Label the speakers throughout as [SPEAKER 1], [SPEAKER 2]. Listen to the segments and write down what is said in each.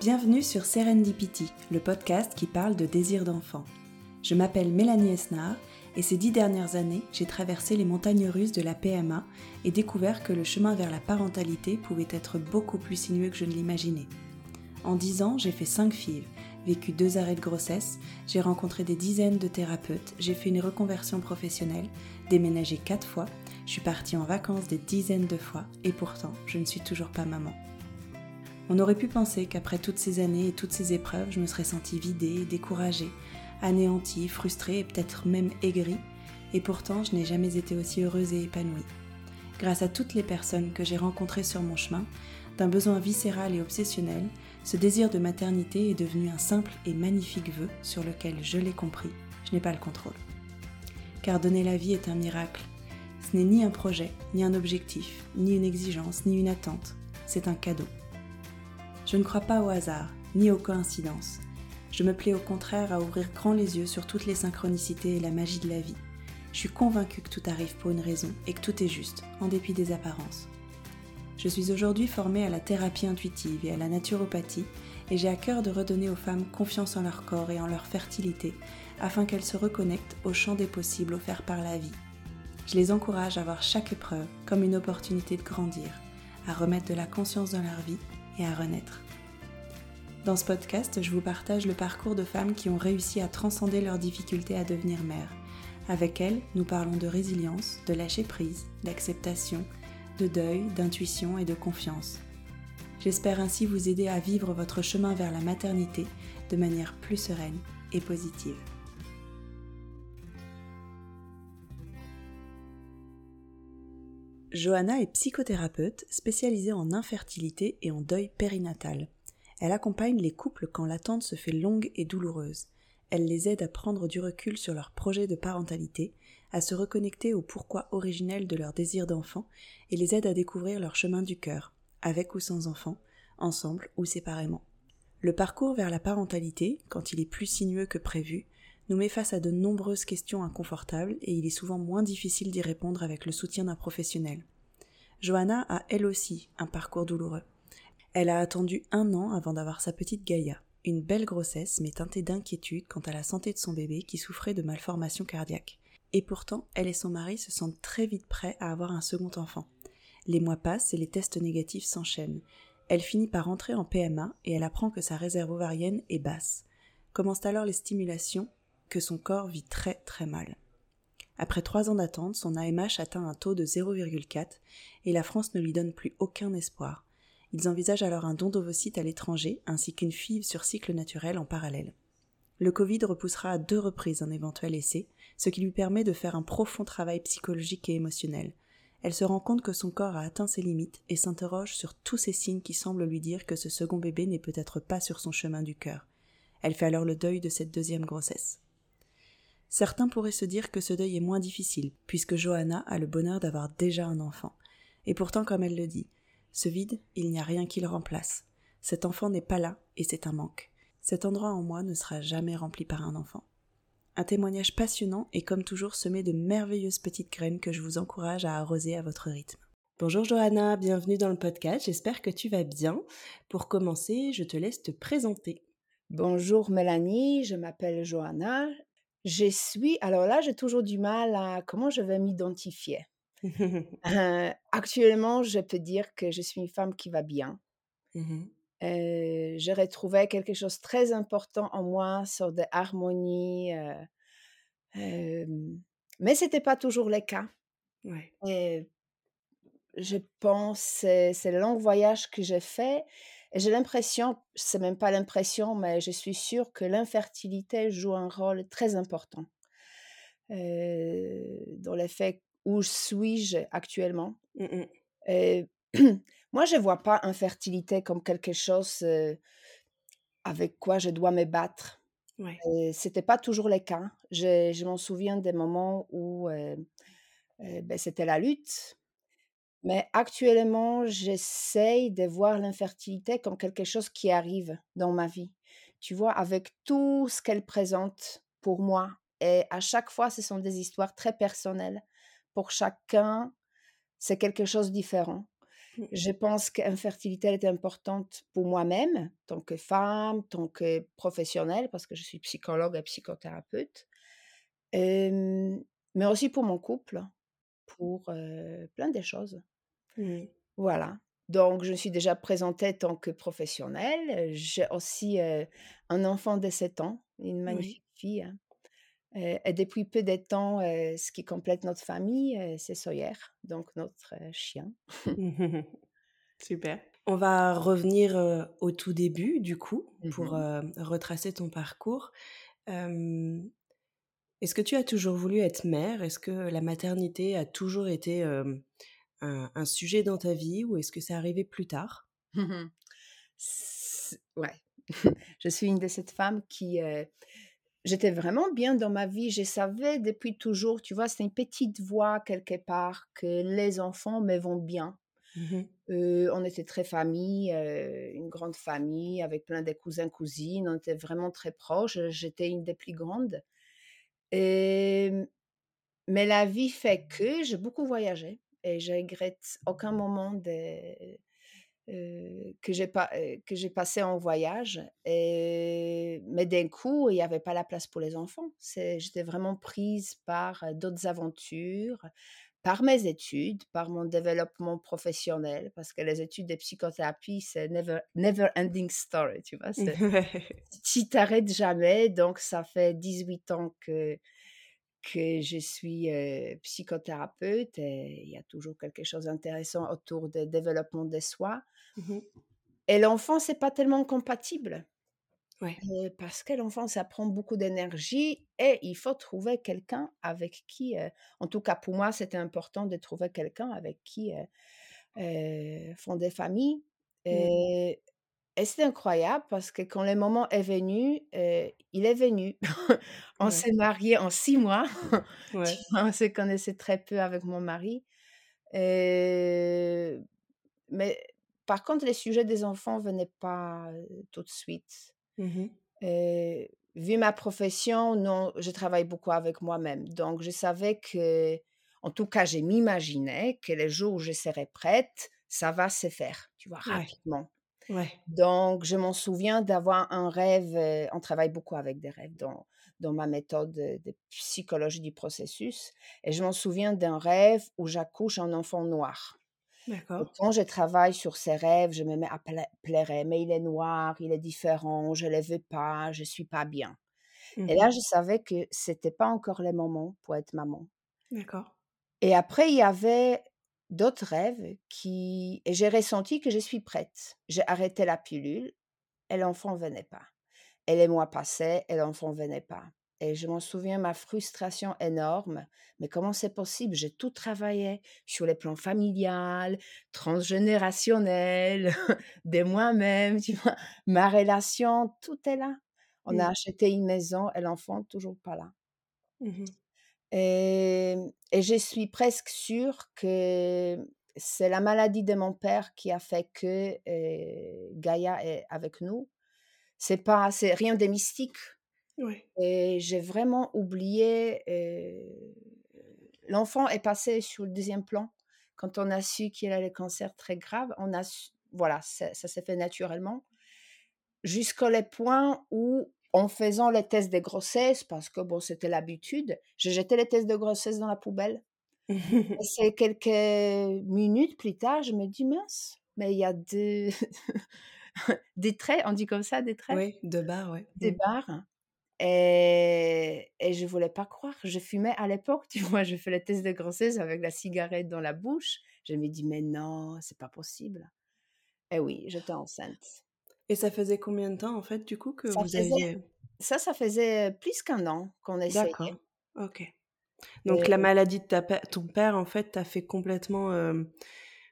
[SPEAKER 1] Bienvenue sur Serendipity, le podcast qui parle de désir d'enfant. Je m'appelle Mélanie Esnar et ces dix dernières années, j'ai traversé les montagnes russes de la PMA et découvert que le chemin vers la parentalité pouvait être beaucoup plus sinueux que je ne l'imaginais. En dix ans, j'ai fait cinq filles, vécu deux arrêts de grossesse, j'ai rencontré des dizaines de thérapeutes, j'ai fait une reconversion professionnelle, déménagé quatre fois, je suis partie en vacances des dizaines de fois et pourtant, je ne suis toujours pas maman. On aurait pu penser qu'après toutes ces années et toutes ces épreuves, je me serais sentie vidée, découragée, anéantie, frustrée et peut-être même aigrie, et pourtant je n'ai jamais été aussi heureuse et épanouie. Grâce à toutes les personnes que j'ai rencontrées sur mon chemin, d'un besoin viscéral et obsessionnel, ce désir de maternité est devenu un simple et magnifique vœu sur lequel, je l'ai compris, je n'ai pas le contrôle. Car donner la vie est un miracle. Ce n'est ni un projet, ni un objectif, ni une exigence, ni une attente, c'est un cadeau. Je ne crois pas au hasard, ni aux coïncidences. Je me plais au contraire à ouvrir grand les yeux sur toutes les synchronicités et la magie de la vie. Je suis convaincue que tout arrive pour une raison et que tout est juste, en dépit des apparences. Je suis aujourd'hui formée à la thérapie intuitive et à la naturopathie et j'ai à cœur de redonner aux femmes confiance en leur corps et en leur fertilité afin qu'elles se reconnectent au champ des possibles offerts par la vie. Je les encourage à voir chaque épreuve comme une opportunité de grandir, à remettre de la conscience dans leur vie à renaître. Dans ce podcast, je vous partage le parcours de femmes qui ont réussi à transcender leurs difficultés à devenir mères. Avec elles, nous parlons de résilience, de lâcher prise, d'acceptation, de deuil, d'intuition et de confiance. J'espère ainsi vous aider à vivre votre chemin vers la maternité de manière plus sereine et positive. Johanna est psychothérapeute spécialisée en infertilité et en deuil périnatal. Elle accompagne les couples quand l'attente se fait longue et douloureuse. Elle les aide à prendre du recul sur leur projet de parentalité, à se reconnecter au pourquoi originel de leur désir d'enfant et les aide à découvrir leur chemin du cœur, avec ou sans enfant, ensemble ou séparément. Le parcours vers la parentalité, quand il est plus sinueux que prévu, nous met face à de nombreuses questions inconfortables et il est souvent moins difficile d'y répondre avec le soutien d'un professionnel. Johanna a elle aussi un parcours douloureux. Elle a attendu un an avant d'avoir sa petite Gaïa, une belle grossesse mais teintée d'inquiétude quant à la santé de son bébé qui souffrait de malformations cardiaques. Et pourtant, elle et son mari se sentent très vite prêts à avoir un second enfant. Les mois passent et les tests négatifs s'enchaînent. Elle finit par entrer en PMA et elle apprend que sa réserve ovarienne est basse. Commencent alors les stimulations que son corps vit très très mal. Après trois ans d'attente, son AMH atteint un taux de 0,4 et la France ne lui donne plus aucun espoir. Ils envisagent alors un don d'ovocytes à l'étranger ainsi qu'une FIV sur cycle naturel en parallèle. Le Covid repoussera à deux reprises un éventuel essai, ce qui lui permet de faire un profond travail psychologique et émotionnel. Elle se rend compte que son corps a atteint ses limites et s'interroge sur tous ces signes qui semblent lui dire que ce second bébé n'est peut-être pas sur son chemin du cœur. Elle fait alors le deuil de cette deuxième grossesse. Certains pourraient se dire que ce deuil est moins difficile, puisque Johanna a le bonheur d'avoir déjà un enfant. Et pourtant, comme elle le dit, ce vide, il n'y a rien qui le remplace. Cet enfant n'est pas là, et c'est un manque. Cet endroit en moi ne sera jamais rempli par un enfant. Un témoignage passionnant et comme toujours semé de merveilleuses petites graines que je vous encourage à arroser à votre rythme. Bonjour Johanna, bienvenue dans le podcast, j'espère que tu vas bien. Pour commencer, je te laisse te présenter.
[SPEAKER 2] Bonjour Mélanie, je m'appelle Johanna, je suis, alors là, j'ai toujours du mal à comment je vais m'identifier. Euh, actuellement, je peux dire que je suis une femme qui va bien. Mmh euh, j'ai retrouvé quelque chose de très important en moi sur de harmonie. Euh, mais ce n'était pas toujours le cas. Ouais. je pense que c'est le long voyage que j'ai fait j'ai l'impression, c'est même pas l'impression, mais je suis sûre que l'infertilité joue un rôle très important dans le fait où suis-je actuellement? Mmh moi, je ne vois pas infertilité comme quelque chose avec quoi je dois me battre. Ouais. Ce n'était pas toujours le cas. Je, je m'en souviens des moments où ben, c'était la lutte. Mais actuellement, j'essaye de voir l'infertilité comme quelque chose qui arrive dans ma vie. Tu vois, avec tout ce qu'elle présente pour moi. Et à chaque fois, ce sont des histoires très personnelles. Pour chacun, c'est quelque chose de différent.
[SPEAKER 1] Mmh.
[SPEAKER 2] Je pense qu'infertilité est importante pour moi-même, tant que femme, tant que professionnelle, parce que je suis psychologue et psychothérapeute, mais aussi pour mon couple, pour, plein de choses. Voilà. Donc je me suis déjà présentée tant que professionnelle. J'ai aussi, un enfant de 7 ans, une
[SPEAKER 1] Oui.
[SPEAKER 2] magnifique fille, hein. Heu et depuis peu de temps, heu, ce qui complète notre famille, heu, c'est Sawyer, donc notre, chien.
[SPEAKER 1] Super. On va revenir, au tout début du coup pour,
[SPEAKER 2] Mmh
[SPEAKER 1] heu, retracer ton parcours. Est-ce que tu as toujours voulu être mère? Est-ce que la maternité a toujours été, un un sujet dans ta vie ou est-ce que c'est arrivé plus tard?
[SPEAKER 2] Ouais. Je suis une de cette femme qui, j'étais vraiment bien dans ma vie. Je savais depuis toujours, tu vois? C'était une petite voix quelque part que les enfants me vont bien.
[SPEAKER 1] Mmh mh.
[SPEAKER 2] Heu, on était très famille, heu, une grande famille avec plein de cousins, cousines. On était vraiment très proches. J'étais une des plus grandes. Mais la vie fait que j'ai beaucoup voyagé et je regrette aucun moment de heu, que j'ai pas heu, que j'ai passé en voyage et mais d'un coup, il y avait pas la place pour les enfants. J'étais vraiment prise par, heu, d'autres aventures, par mes études, par mon développement professionnel, parce que les études de psychothérapie, c'est never never ending story, tu vois? Tu t'arrêtes jamais, donc ça fait 18 ans que que je suis, psychothérapeute et il y a toujours quelque chose d'intéressant autour de développement de soi.
[SPEAKER 1] Mmh mh.
[SPEAKER 2] Et l'enfant, c'est pas tellement compatible,
[SPEAKER 1] Ouais.
[SPEAKER 2] heu, parce que l'enfant, ça prend beaucoup d'énergie et il faut trouver quelqu'un avec qui, heu en tout cas pour moi, c'était important de trouver quelqu'un avec qui, heu heu, fonder famille
[SPEAKER 1] Mmh.
[SPEAKER 2] et c'est incroyable parce que quand le moment est venu, il est venu. On
[SPEAKER 1] Ouais.
[SPEAKER 2] s'est mariés en 6 mois.
[SPEAKER 1] Ouais.
[SPEAKER 2] On se connaissait très peu avec mon mari, mais par contre, les sujets des enfants venaient pas, tout de suite.
[SPEAKER 1] Mmh
[SPEAKER 2] vu ma profession, non, je travaille beaucoup avec moi-même. Donc je savais que en tout cas, je m'imaginais que le jour où je serai prête, ça va se faire, tu vois? Rapidement.
[SPEAKER 1] Ouais.
[SPEAKER 2] Donc je m'en souviens d'avoir un rêve, on travaille beaucoup avec des rêves dans dans ma méthode de de psychologie du processus et je m'en souviens d'un rêve où j'accouche un enfant noir. Et quand je travaille sur ces rêves, je me mets à plai pleurer: «Mais il est noir, il est différent, je le veux pas, je suis pas bien»
[SPEAKER 1] Mmh
[SPEAKER 2] et là,
[SPEAKER 1] mh.
[SPEAKER 2] je savais que c'était pas encore le moment pour être maman
[SPEAKER 1] D'accord.
[SPEAKER 2] et après il y avait d'autres rêves qui et j'ai ressenti que je suis prête. J'ai arrêté la pilule et l'enfant venait pas et les mois passaient et l'enfant venait pas et je m'en souviens, ma frustration énorme. Mais comment c'est possible? J'ai tout travaillé sur les plans familial, transgénérationnel, de moi-même, tu vois? Ma relation, tout est là. On a
[SPEAKER 1] Mmh.
[SPEAKER 2] acheté une maison et l'enfant toujours pas là.
[SPEAKER 1] Mmh mh.
[SPEAKER 2] Et et je suis presque sûre que c'est la maladie de mon père qui a fait que, heu, Gaïa est avec nous. C'est pas c'est rien de mystique Et j'ai vraiment oublié, l'enfant est passé sur le deuxième plan. Quand on a su qu'il a le cancer très grave, on a su voilà, ça ça s'est fait naturellement. Jusqu'au point où, en faisant les tests de grossesse, parce que bon, c'était l'habitude, j'ai jeté les tests de grossesse dans la poubelle et c'est quelques minutes plus tard, je me dis: «Mince, mais il y a des des traits», on dit comme ça, des traits?
[SPEAKER 1] Oui, 2 barres, ouais.
[SPEAKER 2] Des
[SPEAKER 1] Mmh.
[SPEAKER 2] barres et et je voulais pas croire. Je fumais à l'époque, tu vois? Je fais le test de grossesse avec la cigarette dans la bouche. Je me dis: «Mais non, c'est pas possible» et oui, j'étais enceinte.
[SPEAKER 1] Et ça faisait combien de temps, en fait, du coup, que
[SPEAKER 2] Ça
[SPEAKER 1] vous
[SPEAKER 2] faisait
[SPEAKER 1] aviez
[SPEAKER 2] ça, ça faisait plus qu'un an qu'on
[SPEAKER 1] d'accord,
[SPEAKER 2] essayait
[SPEAKER 1] OK. Donc la maladie de ta ton père, en fait, t'a fait complètement, hem,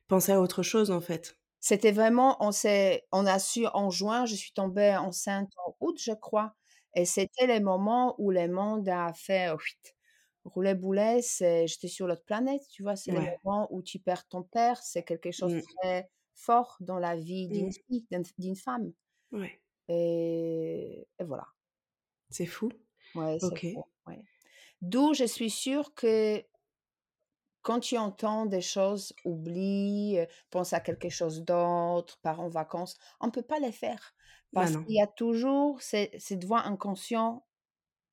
[SPEAKER 1] penser à autre chose, en fait?
[SPEAKER 2] c'était vraiment on s'est on a su en juin, je suis tombée enceinte en août, je crois et c'était les moments où le monde a fait rouler boulet, c'est j'étais sur l'autre planète, tu vois? C'est le
[SPEAKER 1] Ouais.
[SPEAKER 2] moment où tu perds ton père, c'est quelque chose de
[SPEAKER 1] Mmh.
[SPEAKER 2] très fort dans la vie d'une
[SPEAKER 1] Mmh.
[SPEAKER 2] fille, d'une femme
[SPEAKER 1] Ouais.
[SPEAKER 2] et et voilà.
[SPEAKER 1] C'est fou.
[SPEAKER 2] Ouais, c'est
[SPEAKER 1] OK.
[SPEAKER 2] fou, ouais. D'où je suis sûre que quand tu entends des choses, oublie, heu, pense à quelque chose d'autre, pars en vacances, on peut pas les faire
[SPEAKER 1] Bah,
[SPEAKER 2] parce qu'il y a toujours ces cette voix inconscient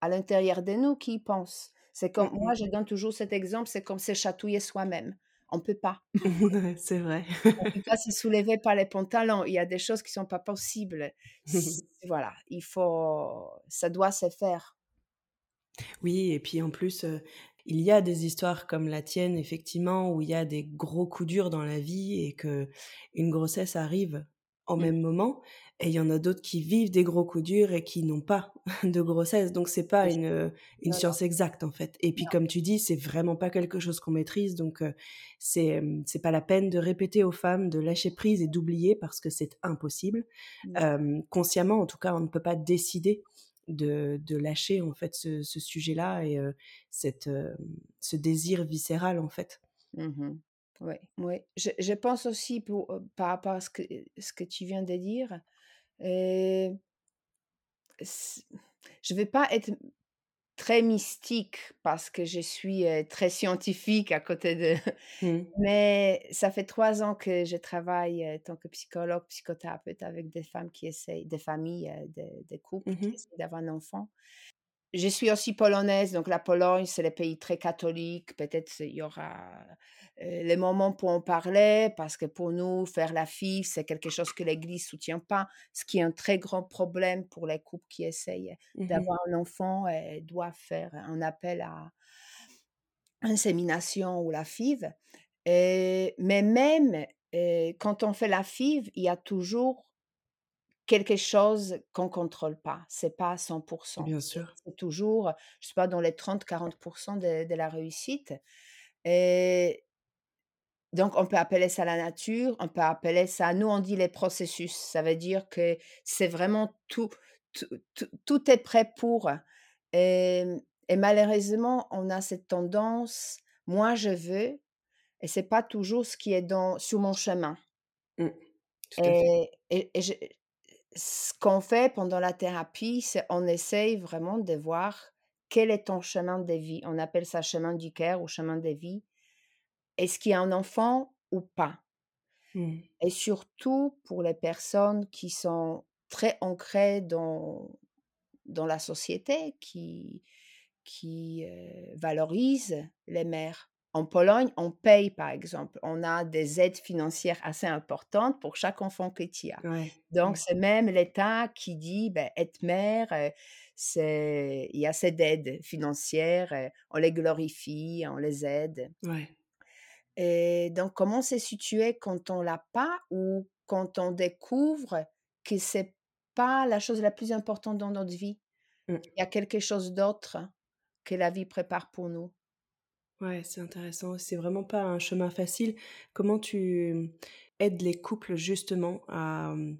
[SPEAKER 2] à l'intérieur de nous qui pense. C'est comme moi, je donne toujours cet exemple, c'est comme se chatouiller soi-même. On peut pas.
[SPEAKER 1] C'est vrai.
[SPEAKER 2] On peut pas se soulever par les pantalons. Il y a des choses qui sont pas possibles. Voilà, il faut ça doit se faire.
[SPEAKER 1] Oui et puis en plus, heu, il y a des histoires comme la tienne effectivement où il y a des gros coups durs dans la vie et qu'une grossesse arrive au
[SPEAKER 2] Mmh.
[SPEAKER 1] même moment et il y en a d'autres qui vivent des gros coups durs et qui n'ont pas de grossesse donc c'est pas
[SPEAKER 2] Oui.
[SPEAKER 1] une, une
[SPEAKER 2] Non, non,
[SPEAKER 1] science exacte en fait et puis
[SPEAKER 2] non.
[SPEAKER 1] comme tu dis, c'est vraiment pas quelque chose qu'on maîtrise donc heu, c'est, c'est pas la peine de répéter aux femmes de lâcher prise et d'oublier parce que c'est impossible. Hem, consciemment en tout cas, on ne peut pas décider de de lâcher en fait ce ce sujet-là et cette, ce désir viscéral en fait.
[SPEAKER 2] Mmh ouais. Je je pense aussi pour, par rapport à ce que ce que tu viens de dire, je vais pas être très mystique parce que je suis, très scientifique à côté de
[SPEAKER 1] Mmh.
[SPEAKER 2] mais ça fait 3 ans que je travaille, en tant que psychologue, psychothérapeute avec des femmes qui essayent des familles, des des couples
[SPEAKER 1] Mmh
[SPEAKER 2] qui
[SPEAKER 1] mh.
[SPEAKER 2] essayent d'avoir un enfant. Je suis aussi polonaise, donc la Pologne, c'est le pays très catholique. Peut-être il y aura, heu, les moments pour en parler parce que pour nous, faire la FIV, c'est quelque chose que l'Église soutient pas, ce qui est un très grand problème pour les couples qui essayent
[SPEAKER 1] Mmh mh.
[SPEAKER 2] d'avoir un enfant et doivent faire un appel à insémination ou la FIV. Et mais même, heu, quand on fait la FIV, il y a toujours quelque chose qu'on contrôle pas. C'est pas à 100
[SPEAKER 1] Bien
[SPEAKER 2] C'est
[SPEAKER 1] sûr.
[SPEAKER 2] c'est toujours, je sais pas, dans les 30-40 de de la réussite et donc on peut appeler ça la nature, on peut appeler ça nous on dit les processus. Ça veut dire que c'est vraiment tout tout tout tout est prêt pour. Et malheureusement, on a cette tendance, moi je veux et c'est pas toujours ce qui est dans sur mon chemin
[SPEAKER 1] Mmh. Tout à fait.
[SPEAKER 2] et et et je ce qu'on fait pendant la thérapie, c'est on essaye vraiment de voir quel est ton chemin de vie. On appelle ça chemin du cœur ou chemin de vie. Est-ce qu'il y a un enfant ou pas?
[SPEAKER 1] Mmh.
[SPEAKER 2] Et surtout pour les personnes qui sont très ancrées dans dans la société, qui qui, heu, valorisent les mères. En Pologne, on paye, par exemple, on a des aides financières assez importantes pour chaque enfant que tu as.
[SPEAKER 1] Ouais.
[SPEAKER 2] Donc c'est même l'État qui dit, ben, être mère, heu, c'est il y a assez d'aides financières, heu, on les glorifie, on les aide.
[SPEAKER 1] Ouais.
[SPEAKER 2] Et donc comment se situer quand on l'a pas ou quand on découvre que c'est pas la chose la plus importante dans notre vie?
[SPEAKER 1] Mmh.
[SPEAKER 2] Il y a quelque chose d'autre que la vie prépare pour nous?
[SPEAKER 1] Ouais, c'est intéressant. C'est vraiment pas un chemin facile. Comment tu, aides les couples justement à, mmh,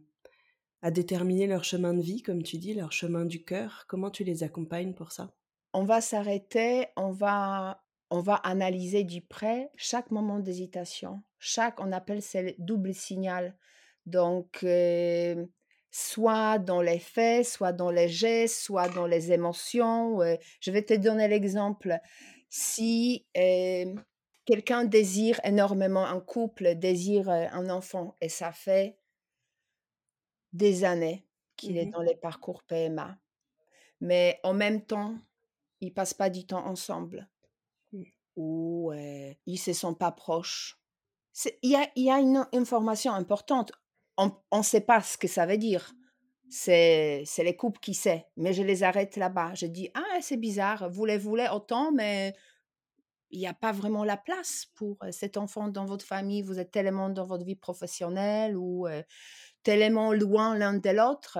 [SPEAKER 1] à déterminer leur chemin de vie, comme tu dis, leur chemin du cœur? Comment tu les accompagnes pour ça?
[SPEAKER 2] On va s'arrêter, on va on va analyser du près chaque moment d'hésitation, chaque on appelle c'est le double signal. Donc, hem, soit dans les faits, soit dans les gestes, soit dans les émotions, je vais te donner l'exemple. Si, quelqu'un désire énormément un couple désire, un enfant et ça fait des années qu'il
[SPEAKER 1] Mmh
[SPEAKER 2] est
[SPEAKER 1] mh.
[SPEAKER 2] dans les parcours PMA, mais en même temps, ils passent pas du temps ensemble.
[SPEAKER 1] Mmh.
[SPEAKER 2] Ou, heu, ils se sentent pas proches. Il y a y a une information importante. On on sait pas ce que ça veut dire. C'est c'est les couples qui sait, mais je les arrête là-bas. Je dis: «Ah, c'est bizarre, vous les voulez autant, mais il y a pas vraiment la place pour, cet enfant dans votre famille. Vous êtes tellement dans votre vie professionnelle ou, tellement loin l'un de l'autre.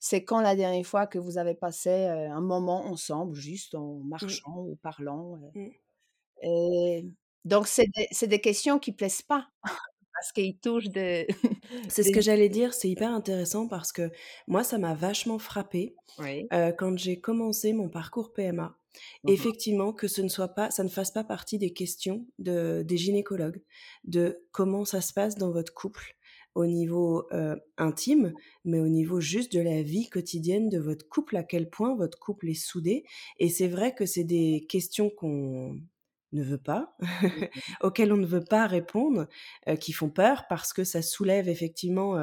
[SPEAKER 2] C'est quand la dernière fois que vous avez passé, un moment ensemble, juste en
[SPEAKER 1] Mmh.
[SPEAKER 2] marchant ou parlant, heu?»
[SPEAKER 1] Mmh.
[SPEAKER 2] Et donc c'est des c'est des questions qui plaisent pas parce qu'ils touchent de
[SPEAKER 1] C'est ce que j'allais dire, c'est hyper intéressant parce que moi, ça m'a vachement
[SPEAKER 2] oui.
[SPEAKER 1] heu, quand j'ai commencé mon parcours PMA. Mmh Effectivement, que ce ne soit pas, ça ne fasse pas partie des questions de, des gynécologues, de comment ça se passe dans votre couple au niveau intime, mais au niveau juste de la vie quotidienne de votre couple, à quel point votre couple est soudé. Et c'est vrai que c'est des questions qu'on ne veut pas, mmh auxquelles on ne veut pas répondre, qui font peur parce que ça soulève effectivement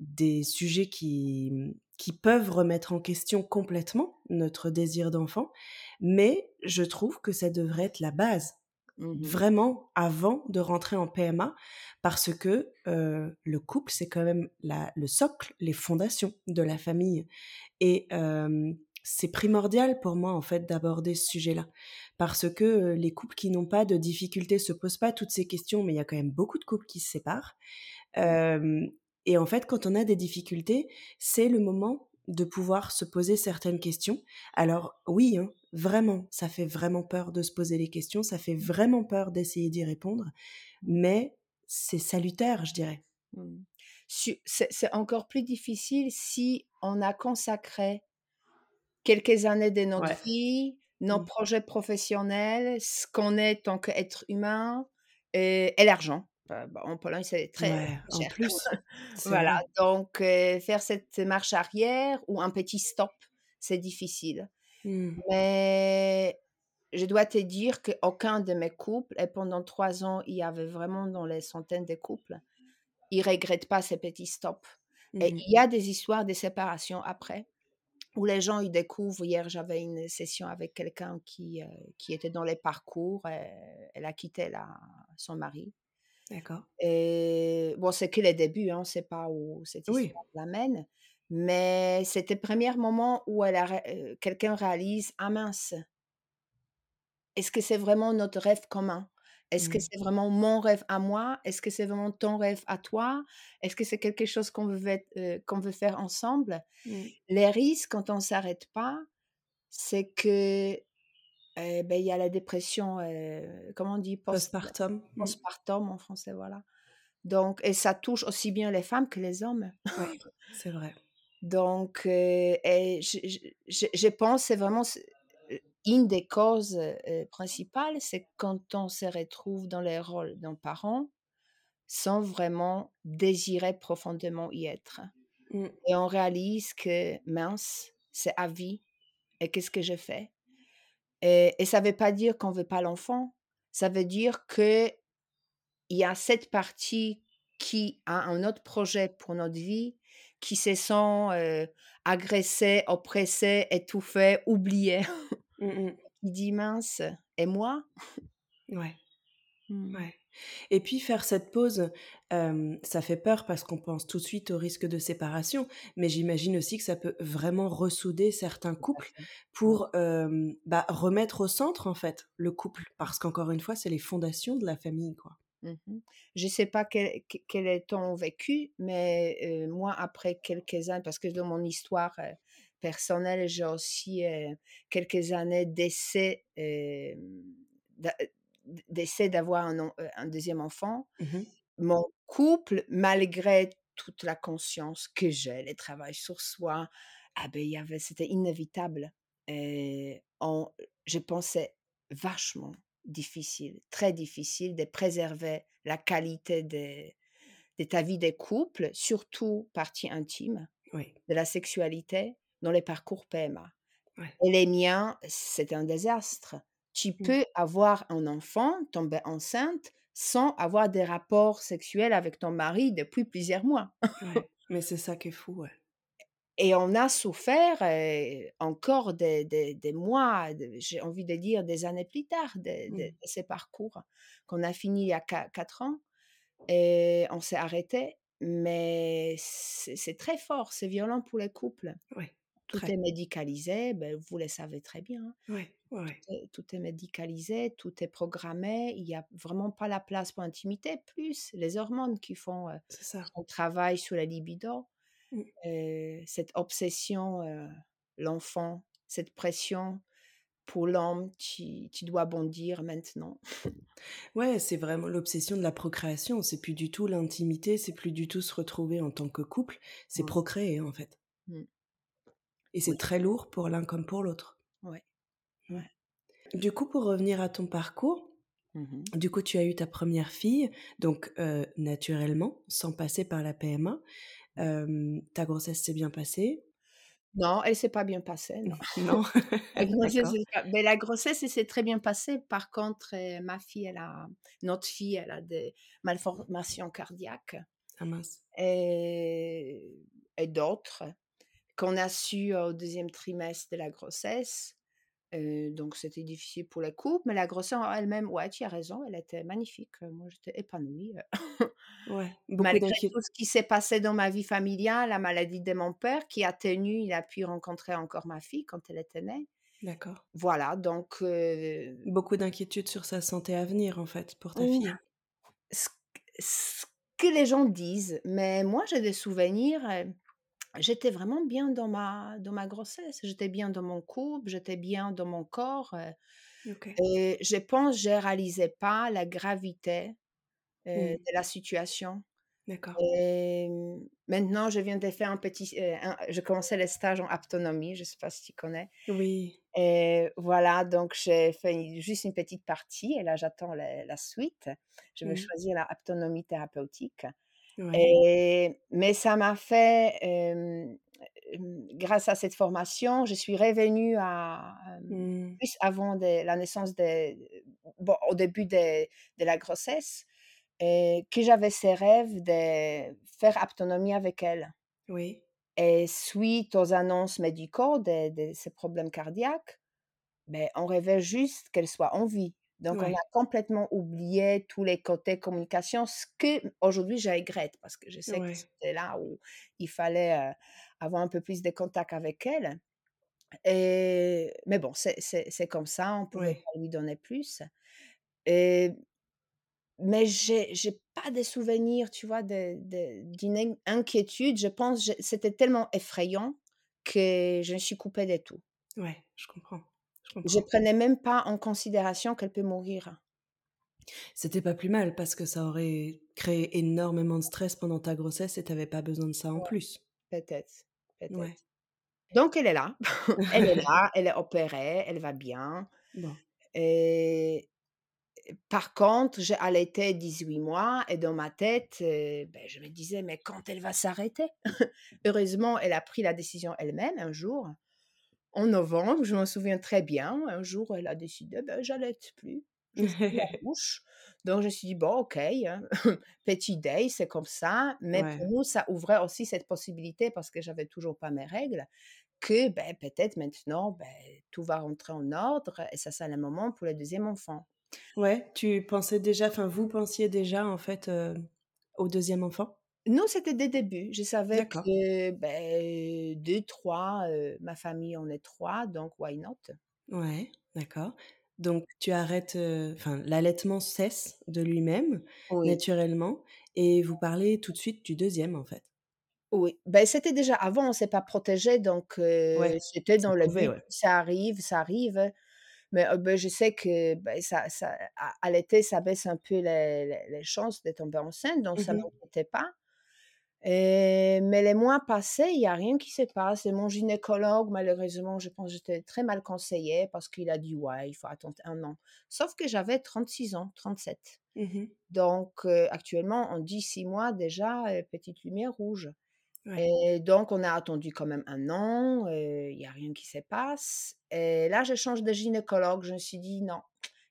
[SPEAKER 1] des sujets qui, qui peuvent remettre en question complètement notre désir d'enfant, mais je trouve que ça devrait être la base, mmh vraiment avant de rentrer en PMA, parce que le couple, c'est quand même la, le socle, les fondations de la famille. Et c'est primordial pour moi, en fait, d'aborder ce sujet-là, parce que les couples qui n'ont pas de difficultés se posent pas toutes ces questions, mais il y a quand même beaucoup de couples qui se séparent. Et en fait, quand on a des difficultés, c'est le moment de pouvoir se poser certaines questions. Alors oui, hein, vraiment, ça fait vraiment peur de se poser les questions, ça fait vraiment peur d'essayer d'y répondre, mais c'est salutaire, je dirais. Mmh.
[SPEAKER 2] C'est encore plus difficile si on a consacré quelques années de notre vie, nos mmh. projets professionnels, ce qu'on est en tant qu'être humain et l'argent. Bah, bah, en Pologne, c'est très cher. En plus. voilà, donc faire cette marche arrière ou un petit stop, c'est difficile. Mmh. Mais je dois te dire qu'aucun de mes couples, et pendant trois ans, il y avait vraiment dans les centaines de couples, ils ne regrettent pas ces petits stops. Et mmh il y a des histoires de séparation après, où les gens ils découvrent. Hier, j'avais une session avec quelqu'un qui, qui était dans les parcours. elle a quitté la, son mari. D'accord. Et bon, c'est que les débuts, hein, c'est pas où cette histoire l'amène. Mais c'était le premier moment où euh, quelqu'un réalise Ah mince, est-ce que c'est vraiment notre rêve commun? Est-ce que mmh. c'est vraiment mon rêve à moi? Est-ce que c'est vraiment ton rêve à toi? Est-ce que c'est quelque chose qu'on veut, euh, qu'on veut faire ensemble? Mmh. Les risques, quand on ne s'arrête pas, c'est que eh ben, il y a la dépression, comment on dit?
[SPEAKER 1] Postpartum.
[SPEAKER 2] Mmh. Postpartum en français, voilà. Donc, et ça touche aussi bien les femmes que les hommes.
[SPEAKER 1] Oui, c'est vrai.
[SPEAKER 2] Donc, et je, je, je, pense c'est vraiment une des causes principales, c'est quand on se retrouve dans les rôles d'un parent sans vraiment désirer profondément y être. Mmh. Et on réalise que mince, c'est à vie. Et qu'est-ce que je fais? Et, ça ne veut pas dire qu'on ne veut pas l'enfant. Ça veut dire qu'il y a cette partie qui a un autre projet pour notre vie, qui se sent agressée, oppressée, étouffée, oubliée. Mmh qui dit mince, et moi
[SPEAKER 1] Ouais. Mmh. Ouais. Et puis faire cette pause, ça fait peur parce qu'on pense tout de suite au risque de séparation, mais j'imagine aussi que ça peut vraiment ressouder certains couples pour bah, remettre au centre en fait le couple, parce qu'encore une fois, c'est les fondations de la famille, quoi.
[SPEAKER 2] Mmh Je ne sais pas quel, quel, est ton vécu, mais moi, après quelques années, parce que dans mon histoire personnelle, j'ai aussi quelques années d'essai d'essayer d'avoir un, euh, un, deuxième enfant, mmh mon couple, malgré toute la conscience que j'ai, le travail sur soi, ah ben, c'était inévitable. Et on, je pensais vachement difficile, très difficile de préserver la qualité de, de ta vie de couple, surtout partie intime de la sexualité dans les parcours PMA. Et les miens, c'est un désastre. Tu mmh. peux avoir un enfant, tomber enceinte, sans avoir des rapports sexuels avec ton mari depuis plusieurs mois.
[SPEAKER 1] mais c'est ça qui est fou, ouais.
[SPEAKER 2] Et on a souffert encore des, des, mois, j'ai envie de dire des années plus tard, de, mmh. ces parcours qu'on a fini il y a quatre ans. Et on s'est arrêté, mais c'est très fort, c'est violent pour les couples. Oui. Tout est médicalisé, ben, vous le savez très bien.
[SPEAKER 1] Oui.
[SPEAKER 2] Tout, est, médicalisé, tout est programmé. Il n'y a vraiment pas la place pour l'intimité, plus les hormones qui font euh, ça. travail sur la libido. Mmh. cette obsession, l'enfant, cette pression pour l'homme, tu, tu, dois bondir maintenant.
[SPEAKER 1] Ouais, c'est vraiment l'obsession de la procréation. C'est plus du tout l'intimité, c'est plus du tout se retrouver en tant que couple, c'est mmh. procréer en fait. Mmh. Et c'est très lourd pour l'un comme pour l'autre.
[SPEAKER 2] Ouais. ouais.
[SPEAKER 1] Du coup, pour revenir à ton parcours,
[SPEAKER 2] Mmh
[SPEAKER 1] du coup, tu as eu ta première fille, donc naturellement, sans passer par la PMA. Ta grossesse s'est bien passée?
[SPEAKER 2] Non, elle s'est pas bien passée, non.
[SPEAKER 1] Non?
[SPEAKER 2] La grossesse mais la grossesse, s'est très bien passée. Par contre, heu, ma fille, elle a notre fille, elle a des malformations cardiaques
[SPEAKER 1] Ah mince.
[SPEAKER 2] et et d'autres qu'on a su au deuxième trimestre de la grossesse. Donc c'était difficile pour le couple, mais la grossesse en elle-même, ouais, tu as raison, elle était magnifique. Moi, j'étais épanouie,
[SPEAKER 1] Ouais,
[SPEAKER 2] malgré tout ce qui s'est passé dans ma vie familiale, la maladie de mon père qui a tenu, il a pu rencontrer encore ma fille quand elle était née.
[SPEAKER 1] d'accord.
[SPEAKER 2] Voilà, donc
[SPEAKER 1] Beaucoup d'inquiétudes sur sa santé à venir, en fait, pour ta fille?
[SPEAKER 2] ce que les gens disent, mais moi j'ai des souvenirs, j'étais vraiment bien dans ma dans ma grossesse. J'étais bien dans mon couple, j'étais bien dans mon corps,
[SPEAKER 1] OK.
[SPEAKER 2] et je pense je réalisais pas la gravité, heu,
[SPEAKER 1] Mmh.
[SPEAKER 2] de la situation.
[SPEAKER 1] D'accord.
[SPEAKER 2] Et maintenant je viens de faire un petit heu, un je commençais les stages en aptonomie, je sais pas si tu connais?
[SPEAKER 1] Oui.
[SPEAKER 2] Et voilà, donc j'ai fait juste une petite partie et là j'attends la la suite. Je vais
[SPEAKER 1] Mmh.
[SPEAKER 2] choisir la aptonomie thérapeutique
[SPEAKER 1] Ouais.
[SPEAKER 2] et mais ça m'a fait, grâce à cette formation, je suis revenue à,
[SPEAKER 1] Mmh.
[SPEAKER 2] plus avant de la naissance de bon, au début de de la grossesse et que j'avais ces rêves de faire aptonomie avec elle
[SPEAKER 1] Oui.
[SPEAKER 2] et suite aux annonces médicaux de de ces problèmes cardiaques, beh, on rêvait juste qu'elle soit en vie. Donc on a complètement oublié tous les côtés communication, ce qu'aujourd'hui je regrette parce que je sais que c'était là où il fallait, avoir un peu plus de contact avec elle et mais bon, c'est comme ça, on pouvait
[SPEAKER 1] Ouais.
[SPEAKER 2] pas lui donner plus et mais j'ai j'ai pas de souvenirs, tu vois, d'une in inquiétude. Je pense, je c'était tellement effrayant que je me suis coupée de tout.
[SPEAKER 1] Ouais, je comprends. Je
[SPEAKER 2] prenais même pas en considération qu'elle peut mourir.
[SPEAKER 1] C'était pas plus mal parce que ça aurait créé énormément de stress pendant ta grossesse et tu avais pas besoin de ça en
[SPEAKER 2] Ouais,
[SPEAKER 1] plus.
[SPEAKER 2] peut-être,
[SPEAKER 1] Ouais.
[SPEAKER 2] Donc elle est là, elle est là, elle est opérée, elle va bien
[SPEAKER 1] Bon.
[SPEAKER 2] et par contre, j'ai allaité 18 mois et dans ma tête, heu, beh, je me disais: «Mais quand elle va s'arrêter?» Heureusement, elle a pris la décision elle-même un jour, en novembre, je m'en souviens très bien. Un jour, elle a décidé: «Bah, j'allaite plus, je ferme la bouche». Donc je me suis dit: «Bon, OK, hein, petit deuil, c'est comme ça». Mais pour nous, ça ouvrait aussi cette possibilité parce que j'avais toujours pas mes règles, que, beh, peut-être maintenant, beh, tout va rentrer en ordre et ça sera le moment pour le deuxième enfant.
[SPEAKER 1] Ouais, tu pensais déjà enfin vous pensiez déjà en fait, heu, au deuxième enfant?
[SPEAKER 2] Nous, c'était dès le début. Je savais que, beh, 2-3, heu, ma famille, on est 3, donc why not?
[SPEAKER 1] Ouais, d'accord. Donc tu arrêtes, heu, enfin l'allaitement cesse de lui-même,
[SPEAKER 2] Oui.
[SPEAKER 1] naturellement et vous parlez tout de suite du deuxième en fait?
[SPEAKER 2] Oui, ben, c'était déjà avant, on s'est pas protégé donc
[SPEAKER 1] Ouais,
[SPEAKER 2] c'était dans le
[SPEAKER 1] pouvait,
[SPEAKER 2] but,
[SPEAKER 1] ouais.
[SPEAKER 2] ça arrive, ça arrive, mais heu, beh, je sais que, beh, ça ça à à l'été, ça baisse un peu les les les chances de tomber enceinte, donc
[SPEAKER 1] Mmh
[SPEAKER 2] ça
[SPEAKER 1] mh.
[SPEAKER 2] m'inquiétait pas et mais les mois passés, il y a rien qui se passe et mon gynécologue, malheureusement, je pense, j'étais très mal conseillée parce qu'il a dit: «Ouais, il faut attendre un an». Sauf que j'avais 36 ans, 37,
[SPEAKER 1] Mmh
[SPEAKER 2] donc heu, actuellement, on dit 6 mois déjà, heu, petite lumière rouge.
[SPEAKER 1] Ouais.
[SPEAKER 2] Et donc on a attendu quand même un an, il y a rien qui se passe et là je change de gynécologue. Je me suis dit: «Non,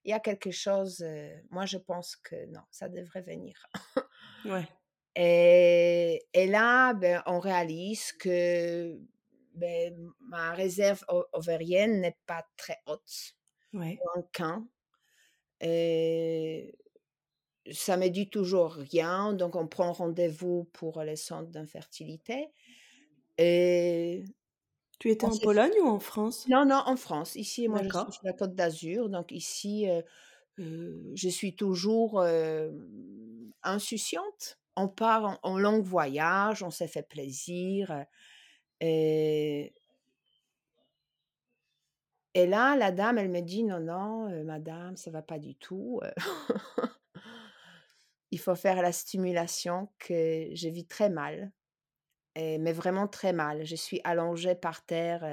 [SPEAKER 2] il y a quelque chose, heu, moi je pense que non, ça devrait venir»
[SPEAKER 1] Ouais.
[SPEAKER 2] Et et là, ben, on réalise que, beh, ma réserve ovarienne n'est pas très haute,
[SPEAKER 1] Ouais.
[SPEAKER 2] un quin et ça me dit toujours rien, donc on prend rendez-vous pour les centres d'infertilité et
[SPEAKER 1] Tu étais en Pologne ou en France?
[SPEAKER 2] Non, non, en France. Ici, moi, je suis sur la Côte d'Azur, donc ici, heu heu, je suis toujours, hem, insouciante. On part en long voyage, on s'est fait plaisir, heu et là, la dame, elle me dit: «Non, non, heu, madame, ça va pas du tout, heu, il faut faire la stimulation», que je vis très mal et mais vraiment très mal. Je suis allongée par terre,